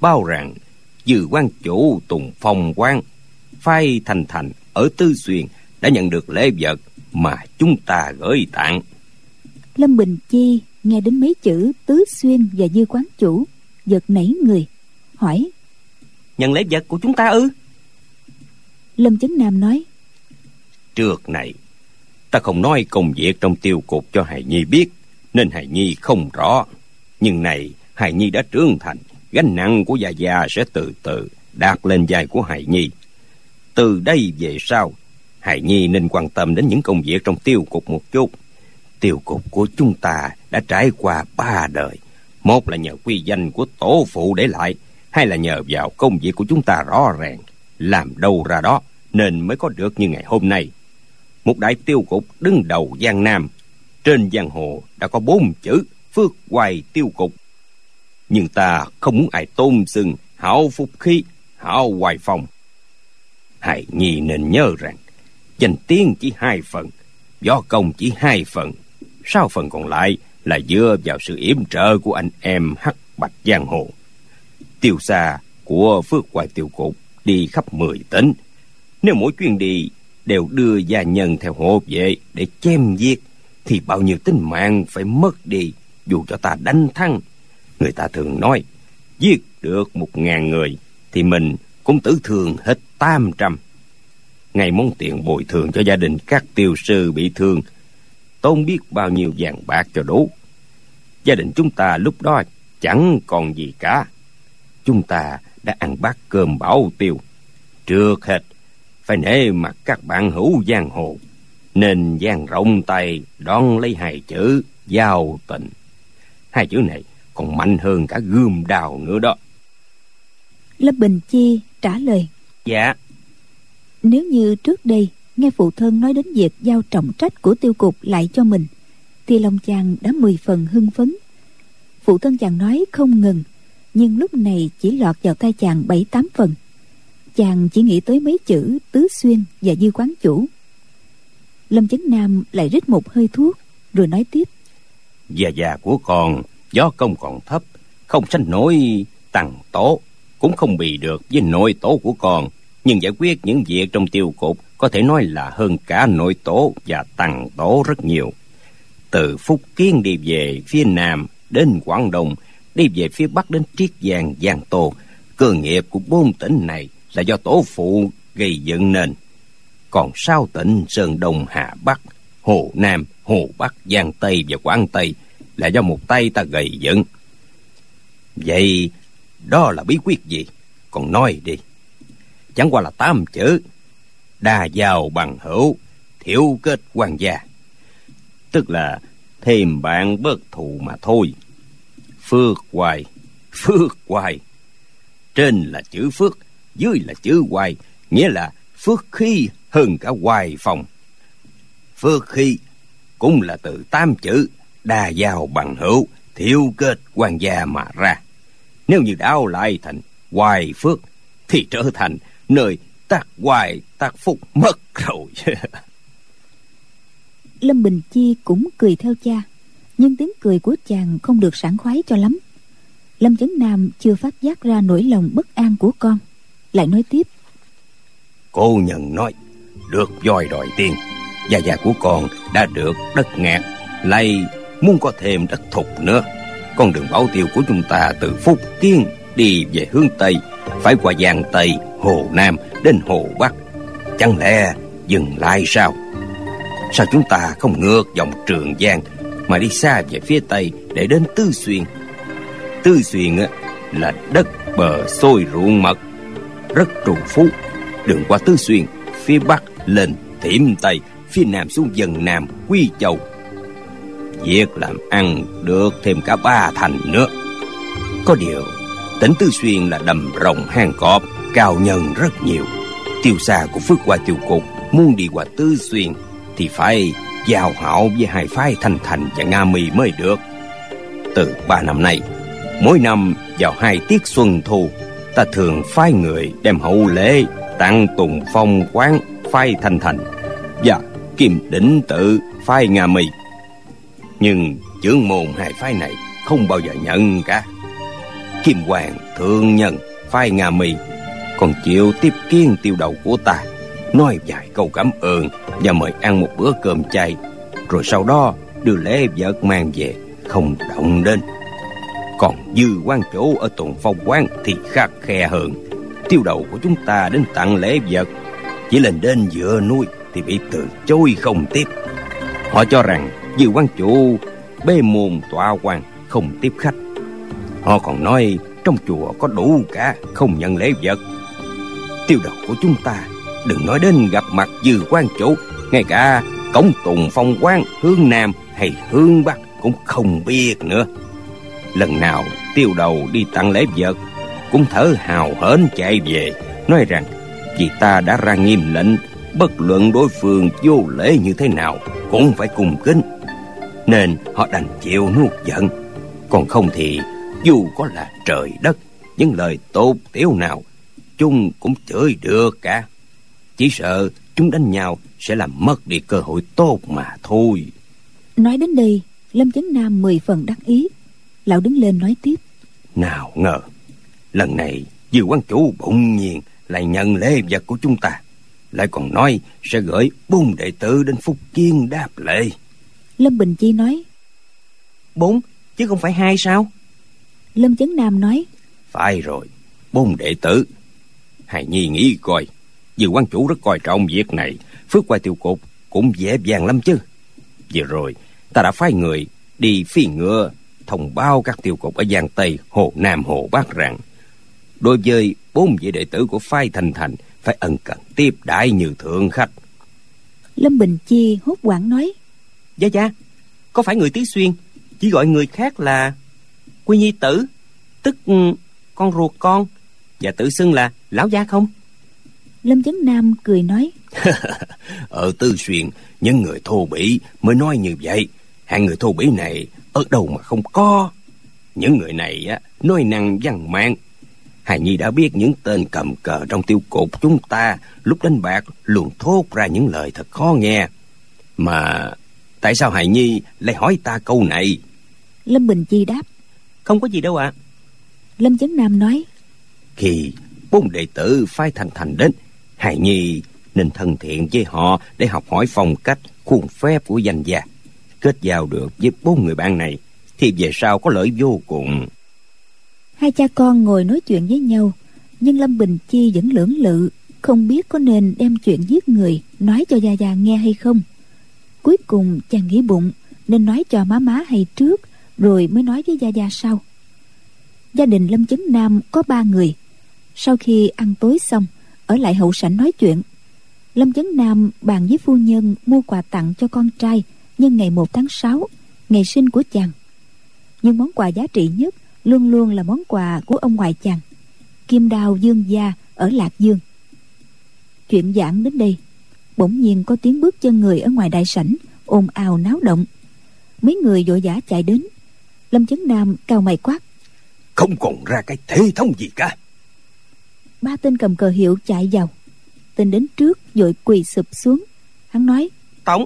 Bao rằng Dư quan chủ Tùng Phong quan Phai Thành Thành ở Tư Xuyên Đã nhận được lễ vật Mà chúng ta gửi tặng. Lâm bình chi nghe đến mấy chữ tứ xuyên và dư quán chủ giật nảy người hỏi. Nhận lễ vật của chúng ta ư? Lâm chấn nam nói. Trước này Ta không nói công việc trong tiêu cục cho Hài Nhi biết, Nên Hài Nhi không rõ. Nhưng này Hài Nhi đã trưởng thành, Gánh nặng của già già sẽ từ từ Đạt lên vai của Hài Nhi. Từ đây về sau Hài Nhi nên quan tâm đến những công việc trong tiêu cục một chút. Tiêu cục của chúng ta đã trải qua ba đời. Một là nhờ quy danh của tổ phụ để lại, Hai là nhờ vào công việc của chúng ta rõ ràng. Làm đâu ra đó, Nên mới có được như ngày hôm nay một đại tiêu cục đứng đầu giang nam. Trên giang hồ đã có bốn chữ, phước hoài tiêu cục. Nhưng ta không muốn ai tôn sừng, hảo phục khí, hảo hoài phong hãy nhi nên nhớ rằng, danh tiếng chỉ hai phần, võ công chỉ hai phần. Sáu phần còn lại là dựa vào sự yểm trợ của anh em hắc bạch giang hồ. Tiêu xa của phước hoài tiêu cục đi khắp mười tỉnh. Nếu mỗi chuyến đi đều đưa gia nhân theo hộ vệ để chém giết, thì bao nhiêu tính mạng phải mất đi dù cho ta đánh thắng. Người ta thường nói, giết được một ngàn người thì mình cũng tử thương hết tám trăm. Ngày món tiền bồi thường cho gia đình các tiêu sư bị thương tôn biết bao nhiêu vàng bạc cho đủ. Gia đình chúng ta lúc đó chẳng còn gì cả. Chúng ta đã ăn bát cơm bảo tiêu, trước hết phải nể mặt các bạn hữu giang hồ nên giang rộng tay đón lấy hai chữ giao tình. Hai chữ này còn mạnh hơn cả gươm đào nữa đó. Lâm bình chi trả lời. Dạ. Nếu như trước đây nghe phụ thân nói đến việc giao trọng trách của tiêu cục lại cho mình thì lòng chàng đã mười phần hưng phấn. Phụ thân chàng nói không ngừng nhưng lúc này chỉ lọt vào tay chàng bảy tám phần chàng chỉ nghĩ tới mấy chữ tứ xuyên và dư quán chủ. Lâm chấn nam lại rít một hơi thuốc, rồi nói tiếp. Già già của con, gió công còn thấp, không sanh nổi tằng tố. Cũng không bị được với nội tố của con, nhưng giải quyết những việc trong tiêu cục có thể nói là hơn cả nội tố và tằng tố rất nhiều. Từ phúc kiến đi về phía nam đến quảng đông, đi về phía bắc đến triết giang giang tô, cơ nghiệp của bốn tỉnh này là do tổ phụ gây dựng nên. Còn sao tỉnh sơn đông, hà bắc, hồ nam, hồ bắc, giang tây và quảng tây là do một tay ta gầy dựng. Vậy đó là bí quyết gì? Còn nói đi. Chẳng qua là tám chữ. Đa giàu bằng hữu, thiểu kết quan gia. Tức là thêm bạn bớt thù mà thôi. Phước hoài phước hoài. Trên là chữ phước dưới là chữ hoài, nghĩa là phước khí hơn cả hoài phòng. Phước khí cũng là từ tam chữ, đa giao bằng hữu, thiếu kết quan gia mà ra. Nếu như đảo lại thành hoài phước, thì trở thành nơi tác hoài, tác phúc mất rồi. Lâm bình chi cũng cười theo cha, nhưng tiếng cười của chàng không được sảng khoái cho lắm. Lâm chấn nam chưa phát giác ra nỗi lòng bất an của con lại nói tiếp. Cô nhận nói, được voi đòi tiền gia gia của con đã được đất ngạc lay muốn có thêm đất thục nữa. Con đường bảo tiêu của chúng ta từ phúc kiên đi về hướng tây, phải qua giang tây, hồ nam đến hồ bắc. Chẳng lẽ dừng lại sao? Sao chúng ta không ngược dòng trường giang mà đi xa về phía tây để đến tư xuyên? Tư xuyên là đất bờ sôi ruộng mật rất trù phú. Đường qua tư xuyên, phía bắc lên thiểm tây, phía nam xuống dần nam, quy châu. Việc làm ăn được thêm cả ba thành nữa. Có điều, tỉnh tư xuyên là đầm rồng hang cọp, cao nhân rất nhiều. Tiêu xa của phước qua tiêu cục, muốn đi qua tư xuyên thì phải giao hảo với hai phái thanh thành và nga mì mới được. Từ ba năm nay, mỗi năm vào hai tiết xuân thu ta thường phái người đem hậu lễ, tặng tùng phong quán phái thanh thành. Và kim đỉnh tự phái nga mì nhưng trưởng môn hai phái này không bao giờ nhận cả. Kim hoàng thượng nhân phái nga mì còn chịu tiếp kiến tiêu đầu của ta, nói vài câu cảm ơn và mời ăn một bữa cơm chay, rồi sau đó đưa lễ vật mang về, không động đến còn dư quan chủ ở tuần phong quán thì khắc khe hơn. Tiêu đầu của chúng ta đến tặng lễ vật. Chỉ lên đến giữa núi thì bị từ chối không tiếp. Họ cho rằng dư quan chủ, bê môn tọa quan không tiếp khách. Họ còn nói trong chùa có đủ cả không nhận lễ vật. Tiêu đầu của chúng ta, đừng nói đến gặp mặt dư quan chủ, ngay cả cổng tùng phong quan hướng nam hay hướng bắc cũng không biết nữa lần nào tiêu đầu đi tặng lễ vật, cũng thở hào hớn chạy về, nói rằng, vì ta đã ra nghiêm lệnh, bất luận đối phương vô lễ như thế nào cũng phải cùng kính, nên họ đành chịu nuốt giận. Còn không thì, dù có là trời đất, những lời tốt tiếu nào, chúng cũng chửi được cả. Chỉ sợ chúng đánh nhau sẽ làm mất đi cơ hội tốt mà thôi. Nói đến đây, lâm chấn nam mười phần đắc ý lão đứng lên nói tiếp. Nào ngờ lần này dư quan chủ bỗng nhiên lại nhận lễ vật của chúng ta. Lại còn nói sẽ gửi bốn đệ tử đến phúc kiên đáp lễ. Lâm bình chi nói bốn chứ không phải hai sao? Lâm chấn nam nói phải rồi bốn đệ tử. Hài nhi nghĩ coi dư quan chủ rất coi trọng việc này. Phước qua tiêu cục cũng dễ dàng lắm chứ. Vừa rồi ta đã phái người đi phi ngựa thông báo các tiêu cục ở giang tây hồ nam hồ bắc rằng đối với bốn vị đệ tử của phái thành thành phải ân cần tiếp đãi như thượng khách. Lâm bình chi hốt quảng nói dạ dạ có phải người tứ xuyên chỉ gọi người khác là quy nhi tử tức ừ, con ruột con và tự xưng là lão gia không? Lâm chấn nam cười nói ở tư xuyên những người thô bỉ mới nói như vậy. Hai người thô bỉ này ở đâu mà không có. Những người này á, nói năng văn mạng. Hài Nhi đã biết những tên cầm cờ trong tiêu cột chúng ta lúc đánh bạc luôn thốt ra những lời thật khó nghe. Mà tại sao Hài Nhi lại hỏi ta câu này? Lâm Bình Chi đáp. Không có gì đâu ạ. À. Lâm Chấn Nam nói. Khi bốn đệ tử phái thành thành đến, Hài Nhi nên thân thiện với họ để học hỏi phong cách, khuôn phép của danh gia. Kết giao được với bốn người bạn này thì về sau có lợi vô cùng. Hai cha con ngồi nói chuyện với nhau, nhưng Lâm Bình Chi vẫn lưỡng lự, không biết có nên đem chuyện giết người nói cho Gia Gia nghe hay không. Cuối cùng chàng nghĩ bụng nên nói cho má má hay trước, rồi mới nói với Gia Gia sau. Gia đình Lâm Chấn Nam có ba người. Sau khi ăn tối xong, ở lại hậu sảnh nói chuyện. Lâm Chấn Nam bàn với phu nhân mua quà tặng cho con trai nhân ngày 1 tháng 6, ngày sinh của chàng. Nhưng món quà giá trị nhất luôn luôn là món quà của ông ngoại chàng, Kim Đào Dương Gia ở Lạc Dương. Chuyện giảng đến đây, bỗng nhiên có tiếng bước chân người ở ngoài đại sảnh, ồn ào náo động. Mấy người vội vã chạy đến. Lâm Chấn Nam cao mày quát. Không còn ra cái thế thống gì cả. Ba tên cầm cờ hiệu chạy vào. Tên đến trước vội quỳ sụp xuống. Hắn nói. Tổng,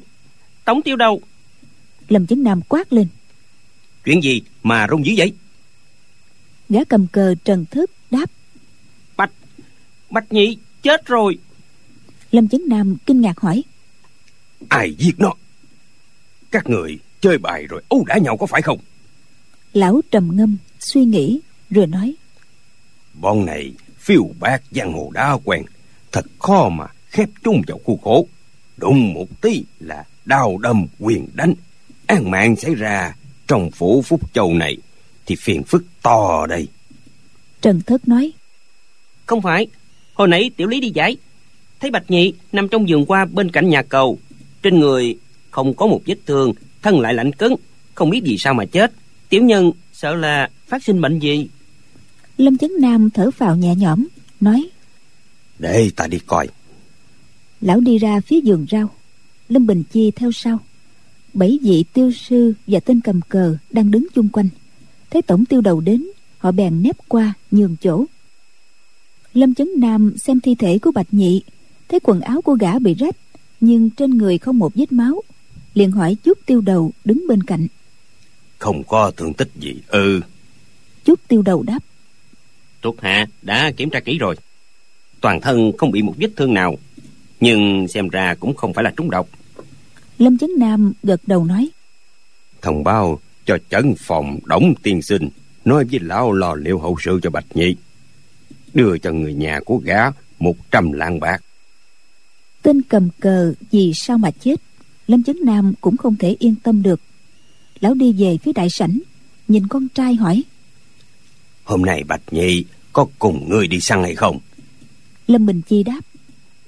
Tống tiêu đâu Lâm Chấn Nam quát lên. Chuyện gì mà rung dữ vậy? Gã cầm cờ trần thức đáp. Bạch Bạch nhị chết rồi. Lâm Chấn Nam kinh ngạc hỏi. Ai giết nó? Các người chơi bài rồi ấu đả nhau có phải không? Lão trầm ngâm suy nghĩ rồi nói. Bọn này phiêu bạc giang hồ đã quen. Thật khó mà khép chung vào khu khổ. Đụng một tí là đau đâm quyền đánh. An mạng xảy ra trong phủ phúc châu này thì phiền phức to đây. Trần thất nói không phải hồi nãy tiểu lý đi giải. Thấy bạch nhị nằm trong giường qua bên cạnh nhà cầu trên người không có một vết thương thân lại lạnh cứng không biết vì sao mà chết. Tiểu nhân sợ là phát sinh bệnh gì? Lâm chấn nam thở phào nhẹ nhõm nói để ta đi coi. Lão đi ra phía giường rau lâm bình chi theo sau. Bảy vị tiêu sư và tên cầm cờ đang đứng chung quanh. Thấy tổng tiêu đầu đến họ bèn nép qua nhường chỗ. Lâm chấn nam xem thi thể của bạch nhị thấy quần áo của gã bị rách nhưng trên người không một vết máu liền hỏi chút tiêu đầu đứng bên cạnh. Không có thương tích gì. Ừ. Chút tiêu đầu đáp. Thuộc hạ đã kiểm tra kỹ rồi. Toàn thân không bị một vết thương nào nhưng xem ra cũng không phải là trúng độc. Lâm chấn nam gật đầu nói. Thông báo cho chấn phòng đóng tiên sinh nói với lão lo liệu hậu sự cho bạch nhị. Đưa cho người nhà của gã một trăm lạng bạc. Tên cầm cờ vì sao mà chết lâm chấn nam cũng không thể yên tâm được. Lão đi về phía đại sảnh nhìn con trai hỏi. Hôm nay bạch nhị có cùng ngươi đi săn hay không? Lâm bình chi đáp.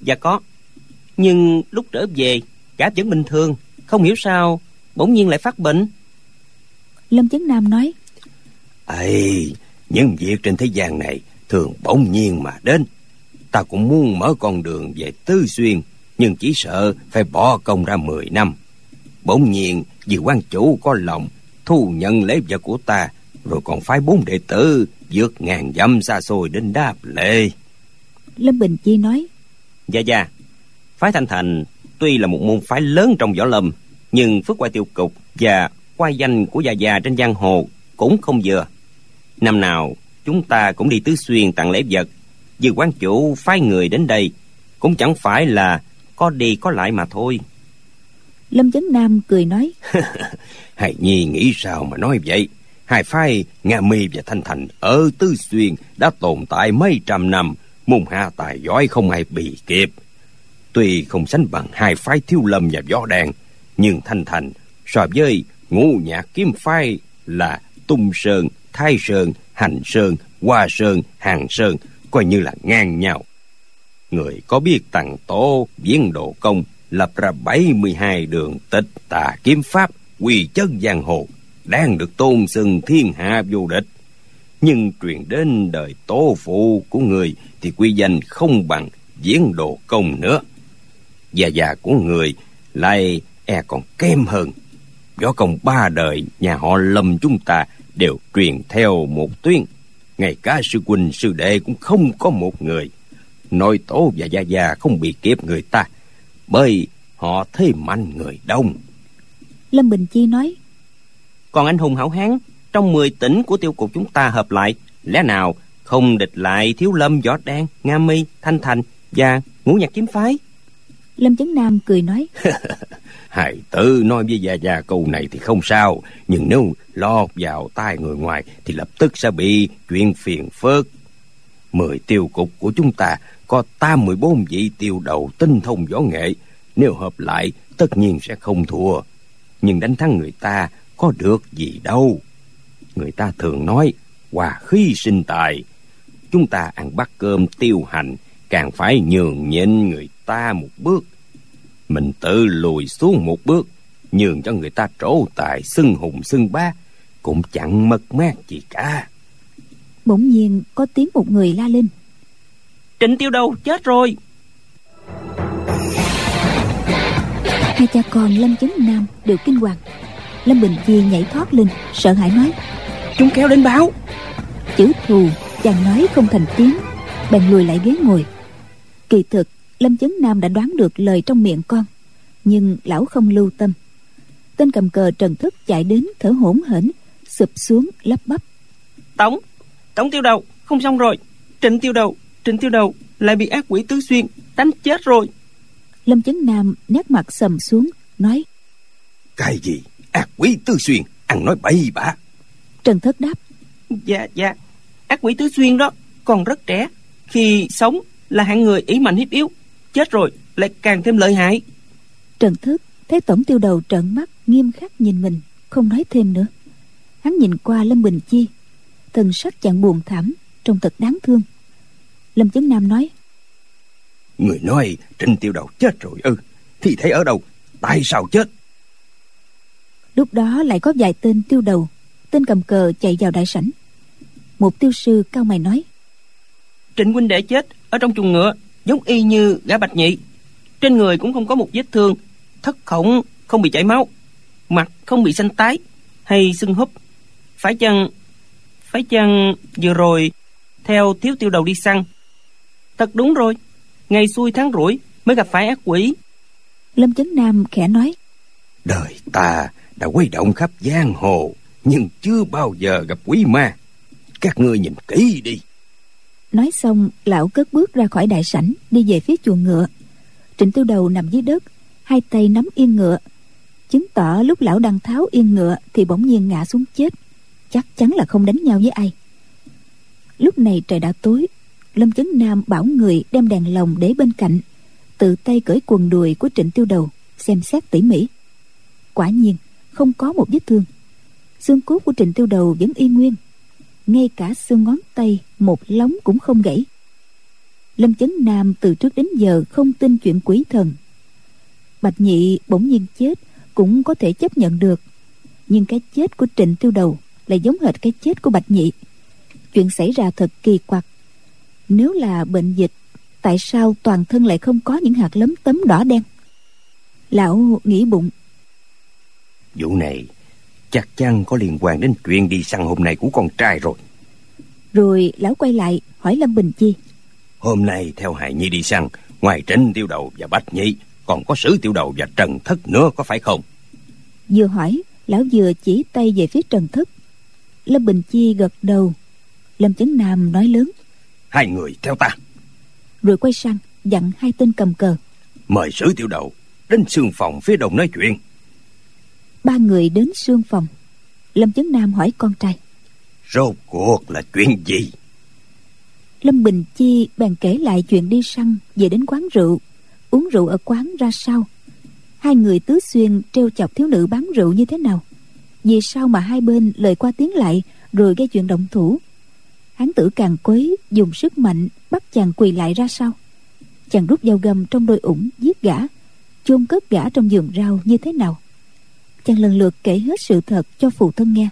Dạ có nhưng lúc trở về gã vẫn bình thường. Không hiểu sao bỗng nhiên lại phát bệnh. Lâm chấn nam nói ấy những việc trên thế gian này thường bỗng nhiên mà đến. Ta cũng muốn mở con đường về tứ xuyên nhưng chỉ sợ phải bỏ công ra mười năm. Bỗng nhiên vì quan chủ có lòng thu nhận lễ vật của ta rồi còn phái bốn đệ tử vượt ngàn dặm xa xôi đến đáp lễ lâm bình chi nói dạ dạ phái thanh thành tuy là một môn phái lớn trong võ lâm nhưng phước quay tiêu cục và quay danh của già già trên giang hồ cũng không vừa. Năm nào chúng ta cũng đi tứ xuyên tặng lễ vật. Vì quan chủ phái người đến đây cũng chẳng phải là có đi có lại mà thôi. Lâm chấn nam cười nói hài nhi nghĩ sao mà nói vậy? Hai phái nga mi và thanh thành ở tứ xuyên đã tồn tại mấy trăm năm môn hạ tài giỏi không ai bị kịp tuy không sánh bằng hai phái thiếu lâm và võ đàn nhưng thanh thành so với ngũ nhạc kiếm phái là tung sơn, thái sơn, hành sơn, hoa sơn, hàng sơn, coi như là ngang nhau. Người có biết tặng tổ viễn độ công lập ra 72 đường tịch tà kiếm pháp quy chân giang hồ, đang được tôn xưng thiên hạ vô địch. Nhưng truyền đến đời tổ phụ của người thì quy danh không bằng diễn độ công nữa và già của người lại e còn kém hơn. Võ công ba đời nhà họ lâm chúng ta đều truyền theo một tuyến ngay cả sư huynh sư đệ cũng không có một người. Nội tổ và gia gia không bị kiếp người ta bởi họ thế mạnh người đông. Lâm bình chi nói còn anh hùng hảo hán trong mười tỉnh của tiêu cục chúng ta hợp lại lẽ nào không địch lại thiếu lâm võ đan nga mi thanh thành và ngũ nhạc kiếm phái lâm chấn nam cười nói. Hài tử, nói với gia gia câu này thì không sao. Nhưng nếu lọt vào tai người ngoài thì lập tức sẽ bị chuyện phiền phức. Mười tiêu cục của chúng ta có tam mười bốn vị tiêu đầu tinh thông võ nghệ. Nếu hợp lại, tất nhiên sẽ không thua. Nhưng đánh thắng người ta có được gì đâu. Người ta thường nói, hòa khí sinh tài. Chúng ta ăn bát cơm tiêu hành, càng phải nhường nhịn người ta một bước. Mình tự lùi xuống một bước nhường cho người ta trổ tài xưng hùng xưng bá cũng chẳng mất mát gì cả. Bỗng nhiên có tiếng một người la lên. Trịnh tiêu đâu chết rồi. Hai cha con lâm chấn nam đều kinh hoàng. Lâm bình chi nhảy thoát lên sợ hãi nói chúng kéo đến báo. Chữ thù chàng nói không thành tiếng. Bèn lùi lại ghế ngồi. Kỳ thực lâm chấn nam đã đoán được lời trong miệng con nhưng lão không lưu tâm. Tên cầm cờ trần thức chạy đến thở hổn hển sụp xuống lắp bắp. Tống tống tiêu đầu không xong rồi. Trịnh tiêu đầu trịnh tiêu đầu lại bị ác quỷ tứ xuyên đánh chết rồi. Lâm chấn nam nét mặt sầm xuống nói cái gì? Ác quỷ tứ xuyên ăn nói bậy bạ. Trần thất đáp dạ dạ. Ác quỷ tứ xuyên đó còn rất trẻ khi sống là hạng người ý mạnh hiếp yếu chết rồi lại càng thêm lợi hại. Trần thức thấy tổng tiêu đầu trợn mắt nghiêm khắc nhìn mình không nói thêm nữa. Hắn nhìn qua lâm bình chi thần sắc chàng buồn thảm trông thật đáng thương. Lâm chấn nam nói người nói trinh tiêu đầu chết rồi ư ừ, thì thấy ở đâu tại sao chết? Lúc đó lại có vài tên tiêu đầu tên cầm cờ chạy vào đại sảnh. Một tiêu sư cao mày nói trịnh huynh đệ chết ở trong chuồng ngựa giống y như gã bạch nhị. Trên người cũng không có một vết thương thất khổng không bị chảy máu mặt không bị xanh tái hay sưng húp. Phải chăng phải chăng vừa rồi theo thiếu tiêu đầu đi săn? Thật đúng rồi ngày xuôi tháng rủi mới gặp phải ác quỷ. Lâm chấn nam khẽ nói đời ta đã quay động khắp giang hồ nhưng chưa bao giờ gặp quỷ ma. Các ngươi nhìn kỹ đi nói xong, lão cất bước ra khỏi đại sảnh, đi về phía chuồng ngựa. Trịnh tiêu đầu nằm dưới đất, hai tay nắm yên ngựa. Chứng tỏ lúc lão đang tháo yên ngựa thì bỗng nhiên ngã xuống chết. Chắc chắn là không đánh nhau với ai. Lúc này trời đã tối, lâm chấn nam bảo người đem đèn lồng để bên cạnh, tự tay cởi quần đùi của trịnh tiêu đầu, xem xét tỉ mỉ. Quả nhiên, không có một vết thương. Xương cốt của trịnh tiêu đầu vẫn y nguyên ngay cả xương ngón tay, một lóng cũng không gãy. Lâm chấn nam từ trước đến giờ không tin chuyện quỷ thần. Bạch nhị bỗng nhiên chết cũng có thể chấp nhận được. Nhưng cái chết của trịnh tiêu đầu lại giống hệt cái chết của bạch nhị. Chuyện xảy ra thật kỳ quặc. Nếu là bệnh dịch, tại sao toàn thân lại không có những hạt lấm tấm đỏ đen? Lão nghĩ bụng. Vụ này chắc chắn có liên quan đến chuyện đi săn hôm nay của con trai rồi. Rồi lão quay lại hỏi lâm bình chi. Hôm nay theo hài nhi đi săn ngoài trịnh tiêu đầu và bách nhi còn có sử tiêu đầu và trần thất nữa có phải không? Vừa hỏi lão vừa chỉ tay về phía trần thất. Lâm bình chi gật đầu. Lâm chấn nam nói lớn. Hai người theo ta. Rồi quay sang dặn hai tên cầm cờ. Mời sử tiêu đầu đến sương phòng phía đông nói chuyện ba người đến sương phòng. Lâm chấn nam hỏi con trai. Rốt cuộc là chuyện gì? Lâm bình chi bèn kể lại chuyện đi săn về đến quán rượu. Uống rượu ở quán ra sao? Hai người tứ xuyên treo chọc thiếu nữ bán rượu như thế nào? Vì sao mà hai bên lời qua tiếng lại rồi gây chuyện động thủ? Hán tử càng quấy dùng sức mạnh bắt chàng quỳ lại ra sao? Chàng rút dao găm trong đôi ủng giết gã chôn cất gã trong giường rau như thế nào chàng lần lượt kể hết sự thật cho phụ thân nghe.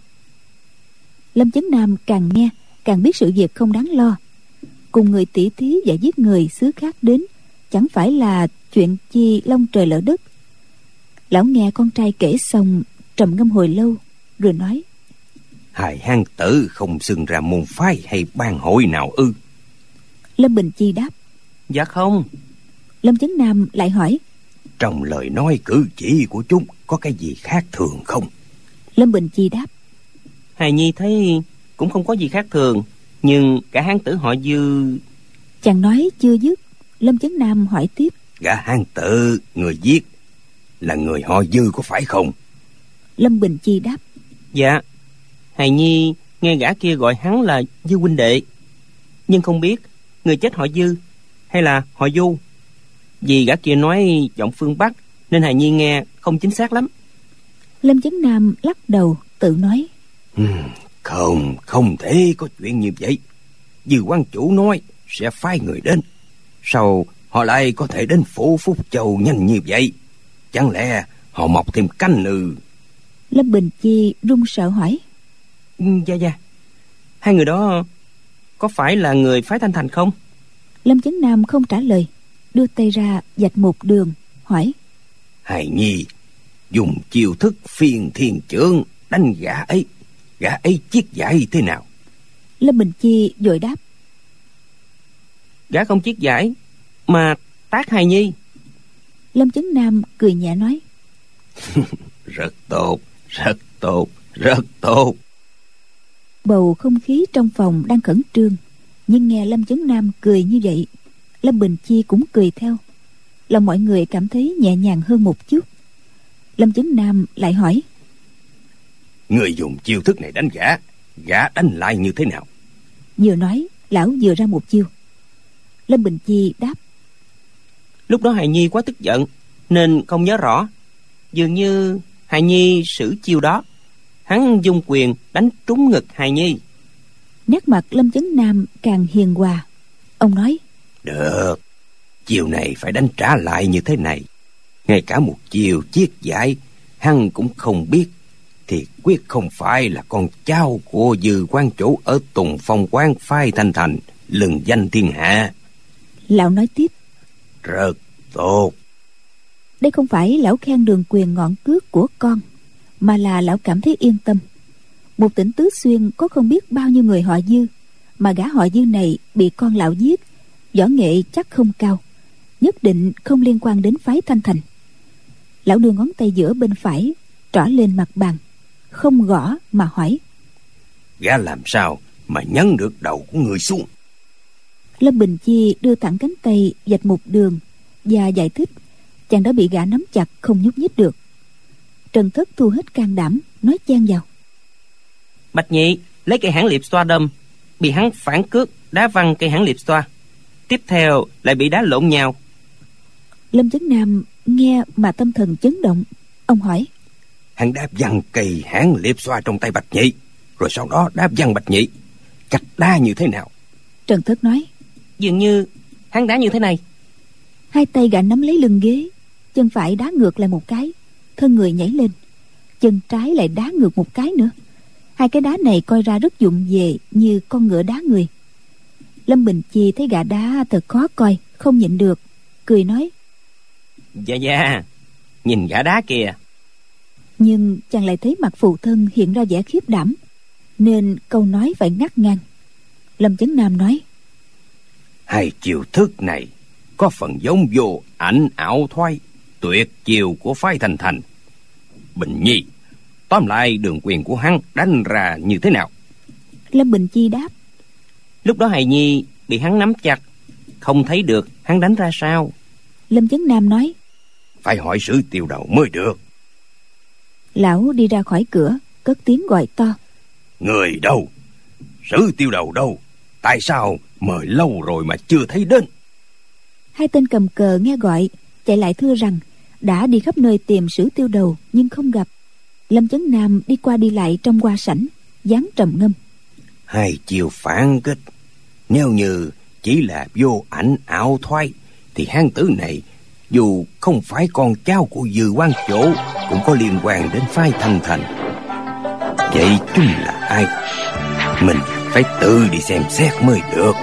Lâm chấn nam càng nghe càng biết sự việc không đáng lo. Cùng người tỉ thí và giết người xứ khác đến chẳng phải là chuyện chi long trời lỡ đất. Lão nghe con trai kể xong trầm ngâm hồi lâu rồi nói Hài hang tử không xưng ra môn phái hay ban hội nào ư? Lâm Bình Chi đáp Dạ không. Lâm Chấn Nam lại hỏi Trong lời nói cử chỉ của chúng Có cái gì khác thường không? Lâm Bình Chi đáp. Hài Nhi thấy cũng không có gì khác thường Nhưng cả hán tử họ dư Chàng nói chưa dứt Lâm Chấn Nam hỏi tiếp. Gã hang tử người giết Là người họ dư có phải không? Lâm Bình Chi đáp. Dạ Hài Nhi nghe gã kia gọi hắn là Dư huynh đệ Nhưng không biết Người chết họ Dư Hay là họ Du Vì gã kia nói giọng phương Bắc Nên Hài Nhi nghe không chính xác lắm. Lâm Chấn Nam lắc đầu tự nói. Không, không thể có chuyện như vậy. Dư quan chủ nói Sẽ phái người đến. Sao họ lại có thể đến phủ Phúc Châu nhanh như vậy? Chẳng lẽ họ mọc thêm canh ư Lâm Bình Chi run sợ hỏi. Ừ, Dạ dạ. Hai người đó Có phải là người phái Thanh Thành không? Lâm Chấn Nam không trả lời Đưa tay ra dạch một đường Hỏi Hài Nhi dùng chiêu thức phiền thiên trưởng đánh gã ấy. Gã ấy chiết giải thế nào? Lâm Bình Chi vội đáp. Gã không chiết giải Mà tác hài nhi. Lâm Chấn Nam cười nhẹ nói. Rất tốt rất tốt rất tốt. Bầu không khí trong phòng đang khẩn trương Nhưng nghe Lâm Chấn Nam cười như vậy Lâm Bình Chi cũng cười theo Lòng mọi người cảm thấy nhẹ nhàng hơn một chút. Lâm Chấn Nam lại hỏi. Người dùng chiêu thức này đánh gã gã đánh lại như thế nào? Vừa nói lão vừa ra một chiêu. Lâm Bình Chi đáp. Lúc đó hài nhi quá tức giận Nên không nhớ rõ. Dường như hài nhi sử chiêu đó. Hắn dung quyền đánh trúng ngực hài nhi. Nét mặt Lâm Chấn Nam càng hiền hòa. Ông nói. Được chiều này phải đánh trả lại như thế này. Ngay cả một chiều chiết giải hắn cũng không biết. Thì quyết không phải là con cháu của dư quan chủ ở tùng phong quán phai thanh thành lừng danh thiên hạ. Lão nói tiếp. Rất tốt. Đây không phải lão khen đường quyền ngọn cước của con Mà là lão cảm thấy yên tâm. Một tỉnh Tứ Xuyên có không biết bao nhiêu người họ dư Mà gã họ dư này bị con lão giết Võ nghệ chắc không cao Nhất định không liên quan đến phái thanh thành. Lão đưa ngón tay giữa bên phải Trỏ lên mặt bàn Không gõ mà hỏi. Gã làm sao mà nhấn được đầu của người xuống? Lâm Bình Chi đưa thẳng cánh tay dạch một đường và giải thích chàng đã bị gã nắm chặt không nhúc nhích được. Trần Thất thu hết can đảm nói chen vào. Bạch nhị lấy cây hãng liệp xoa đâm. Bị hắn phản cước đá văng cây hãng liệp xoa. Tiếp theo lại bị đá lộn nhào Lâm Chấn Nam nghe mà tâm thần chấn động. Ông hỏi hắn đáp văng cây hãng liệp xoa trong tay bạch nhị rồi sau đó đáp văng bạch nhị. Cách đá như thế nào? Trần Thất nói Dường như hắn đá như thế này. Hai tay gã nắm lấy lưng ghế chân phải đá ngược lại một cái thân người nhảy lên chân trái lại đá ngược một cái nữa. Hai cái đá này coi ra rất dụng về như con ngựa đá người. Lâm bình chi thấy gã đá thật khó coi không nhịn được cười nói Dạ dạ. Nhìn gã đá kìa nhưng chàng lại thấy mặt phụ thân hiện ra vẻ khiếp đảm nên câu nói phải ngắt ngang. Lâm chấn nam nói hai chiều thức này có phần giống vô ảnh ảo thoái tuyệt chiều của phái thành thành. Bình nhi tóm lại đường quyền của hắn đánh ra như thế nào? Lâm bình chi đáp Lúc đó hài nhi bị hắn nắm chặt Không thấy được hắn đánh ra sao lâm chấn nam nói phải hỏi sử tiêu đầu mới được. Lão đi ra khỏi cửa cất tiếng gọi to. Người đâu? Sử tiêu đầu đâu? Tại sao mời lâu rồi mà chưa thấy đến? Hai tên cầm cờ nghe gọi chạy lại thưa rằng đã đi khắp nơi tìm sử tiêu đầu nhưng không gặp. Lâm chấn nam đi qua đi lại trong hoa sảnh dáng trầm ngâm. Hai chiều phản kích. Nếu như chỉ là vô ảnh ảo thoái thì hán tử này, dù không phải con cháu của dư quan chỗ, cũng có liên quan đến phái thanh thành. Vậy chúng là ai? Mình phải tự đi xem xét mới được.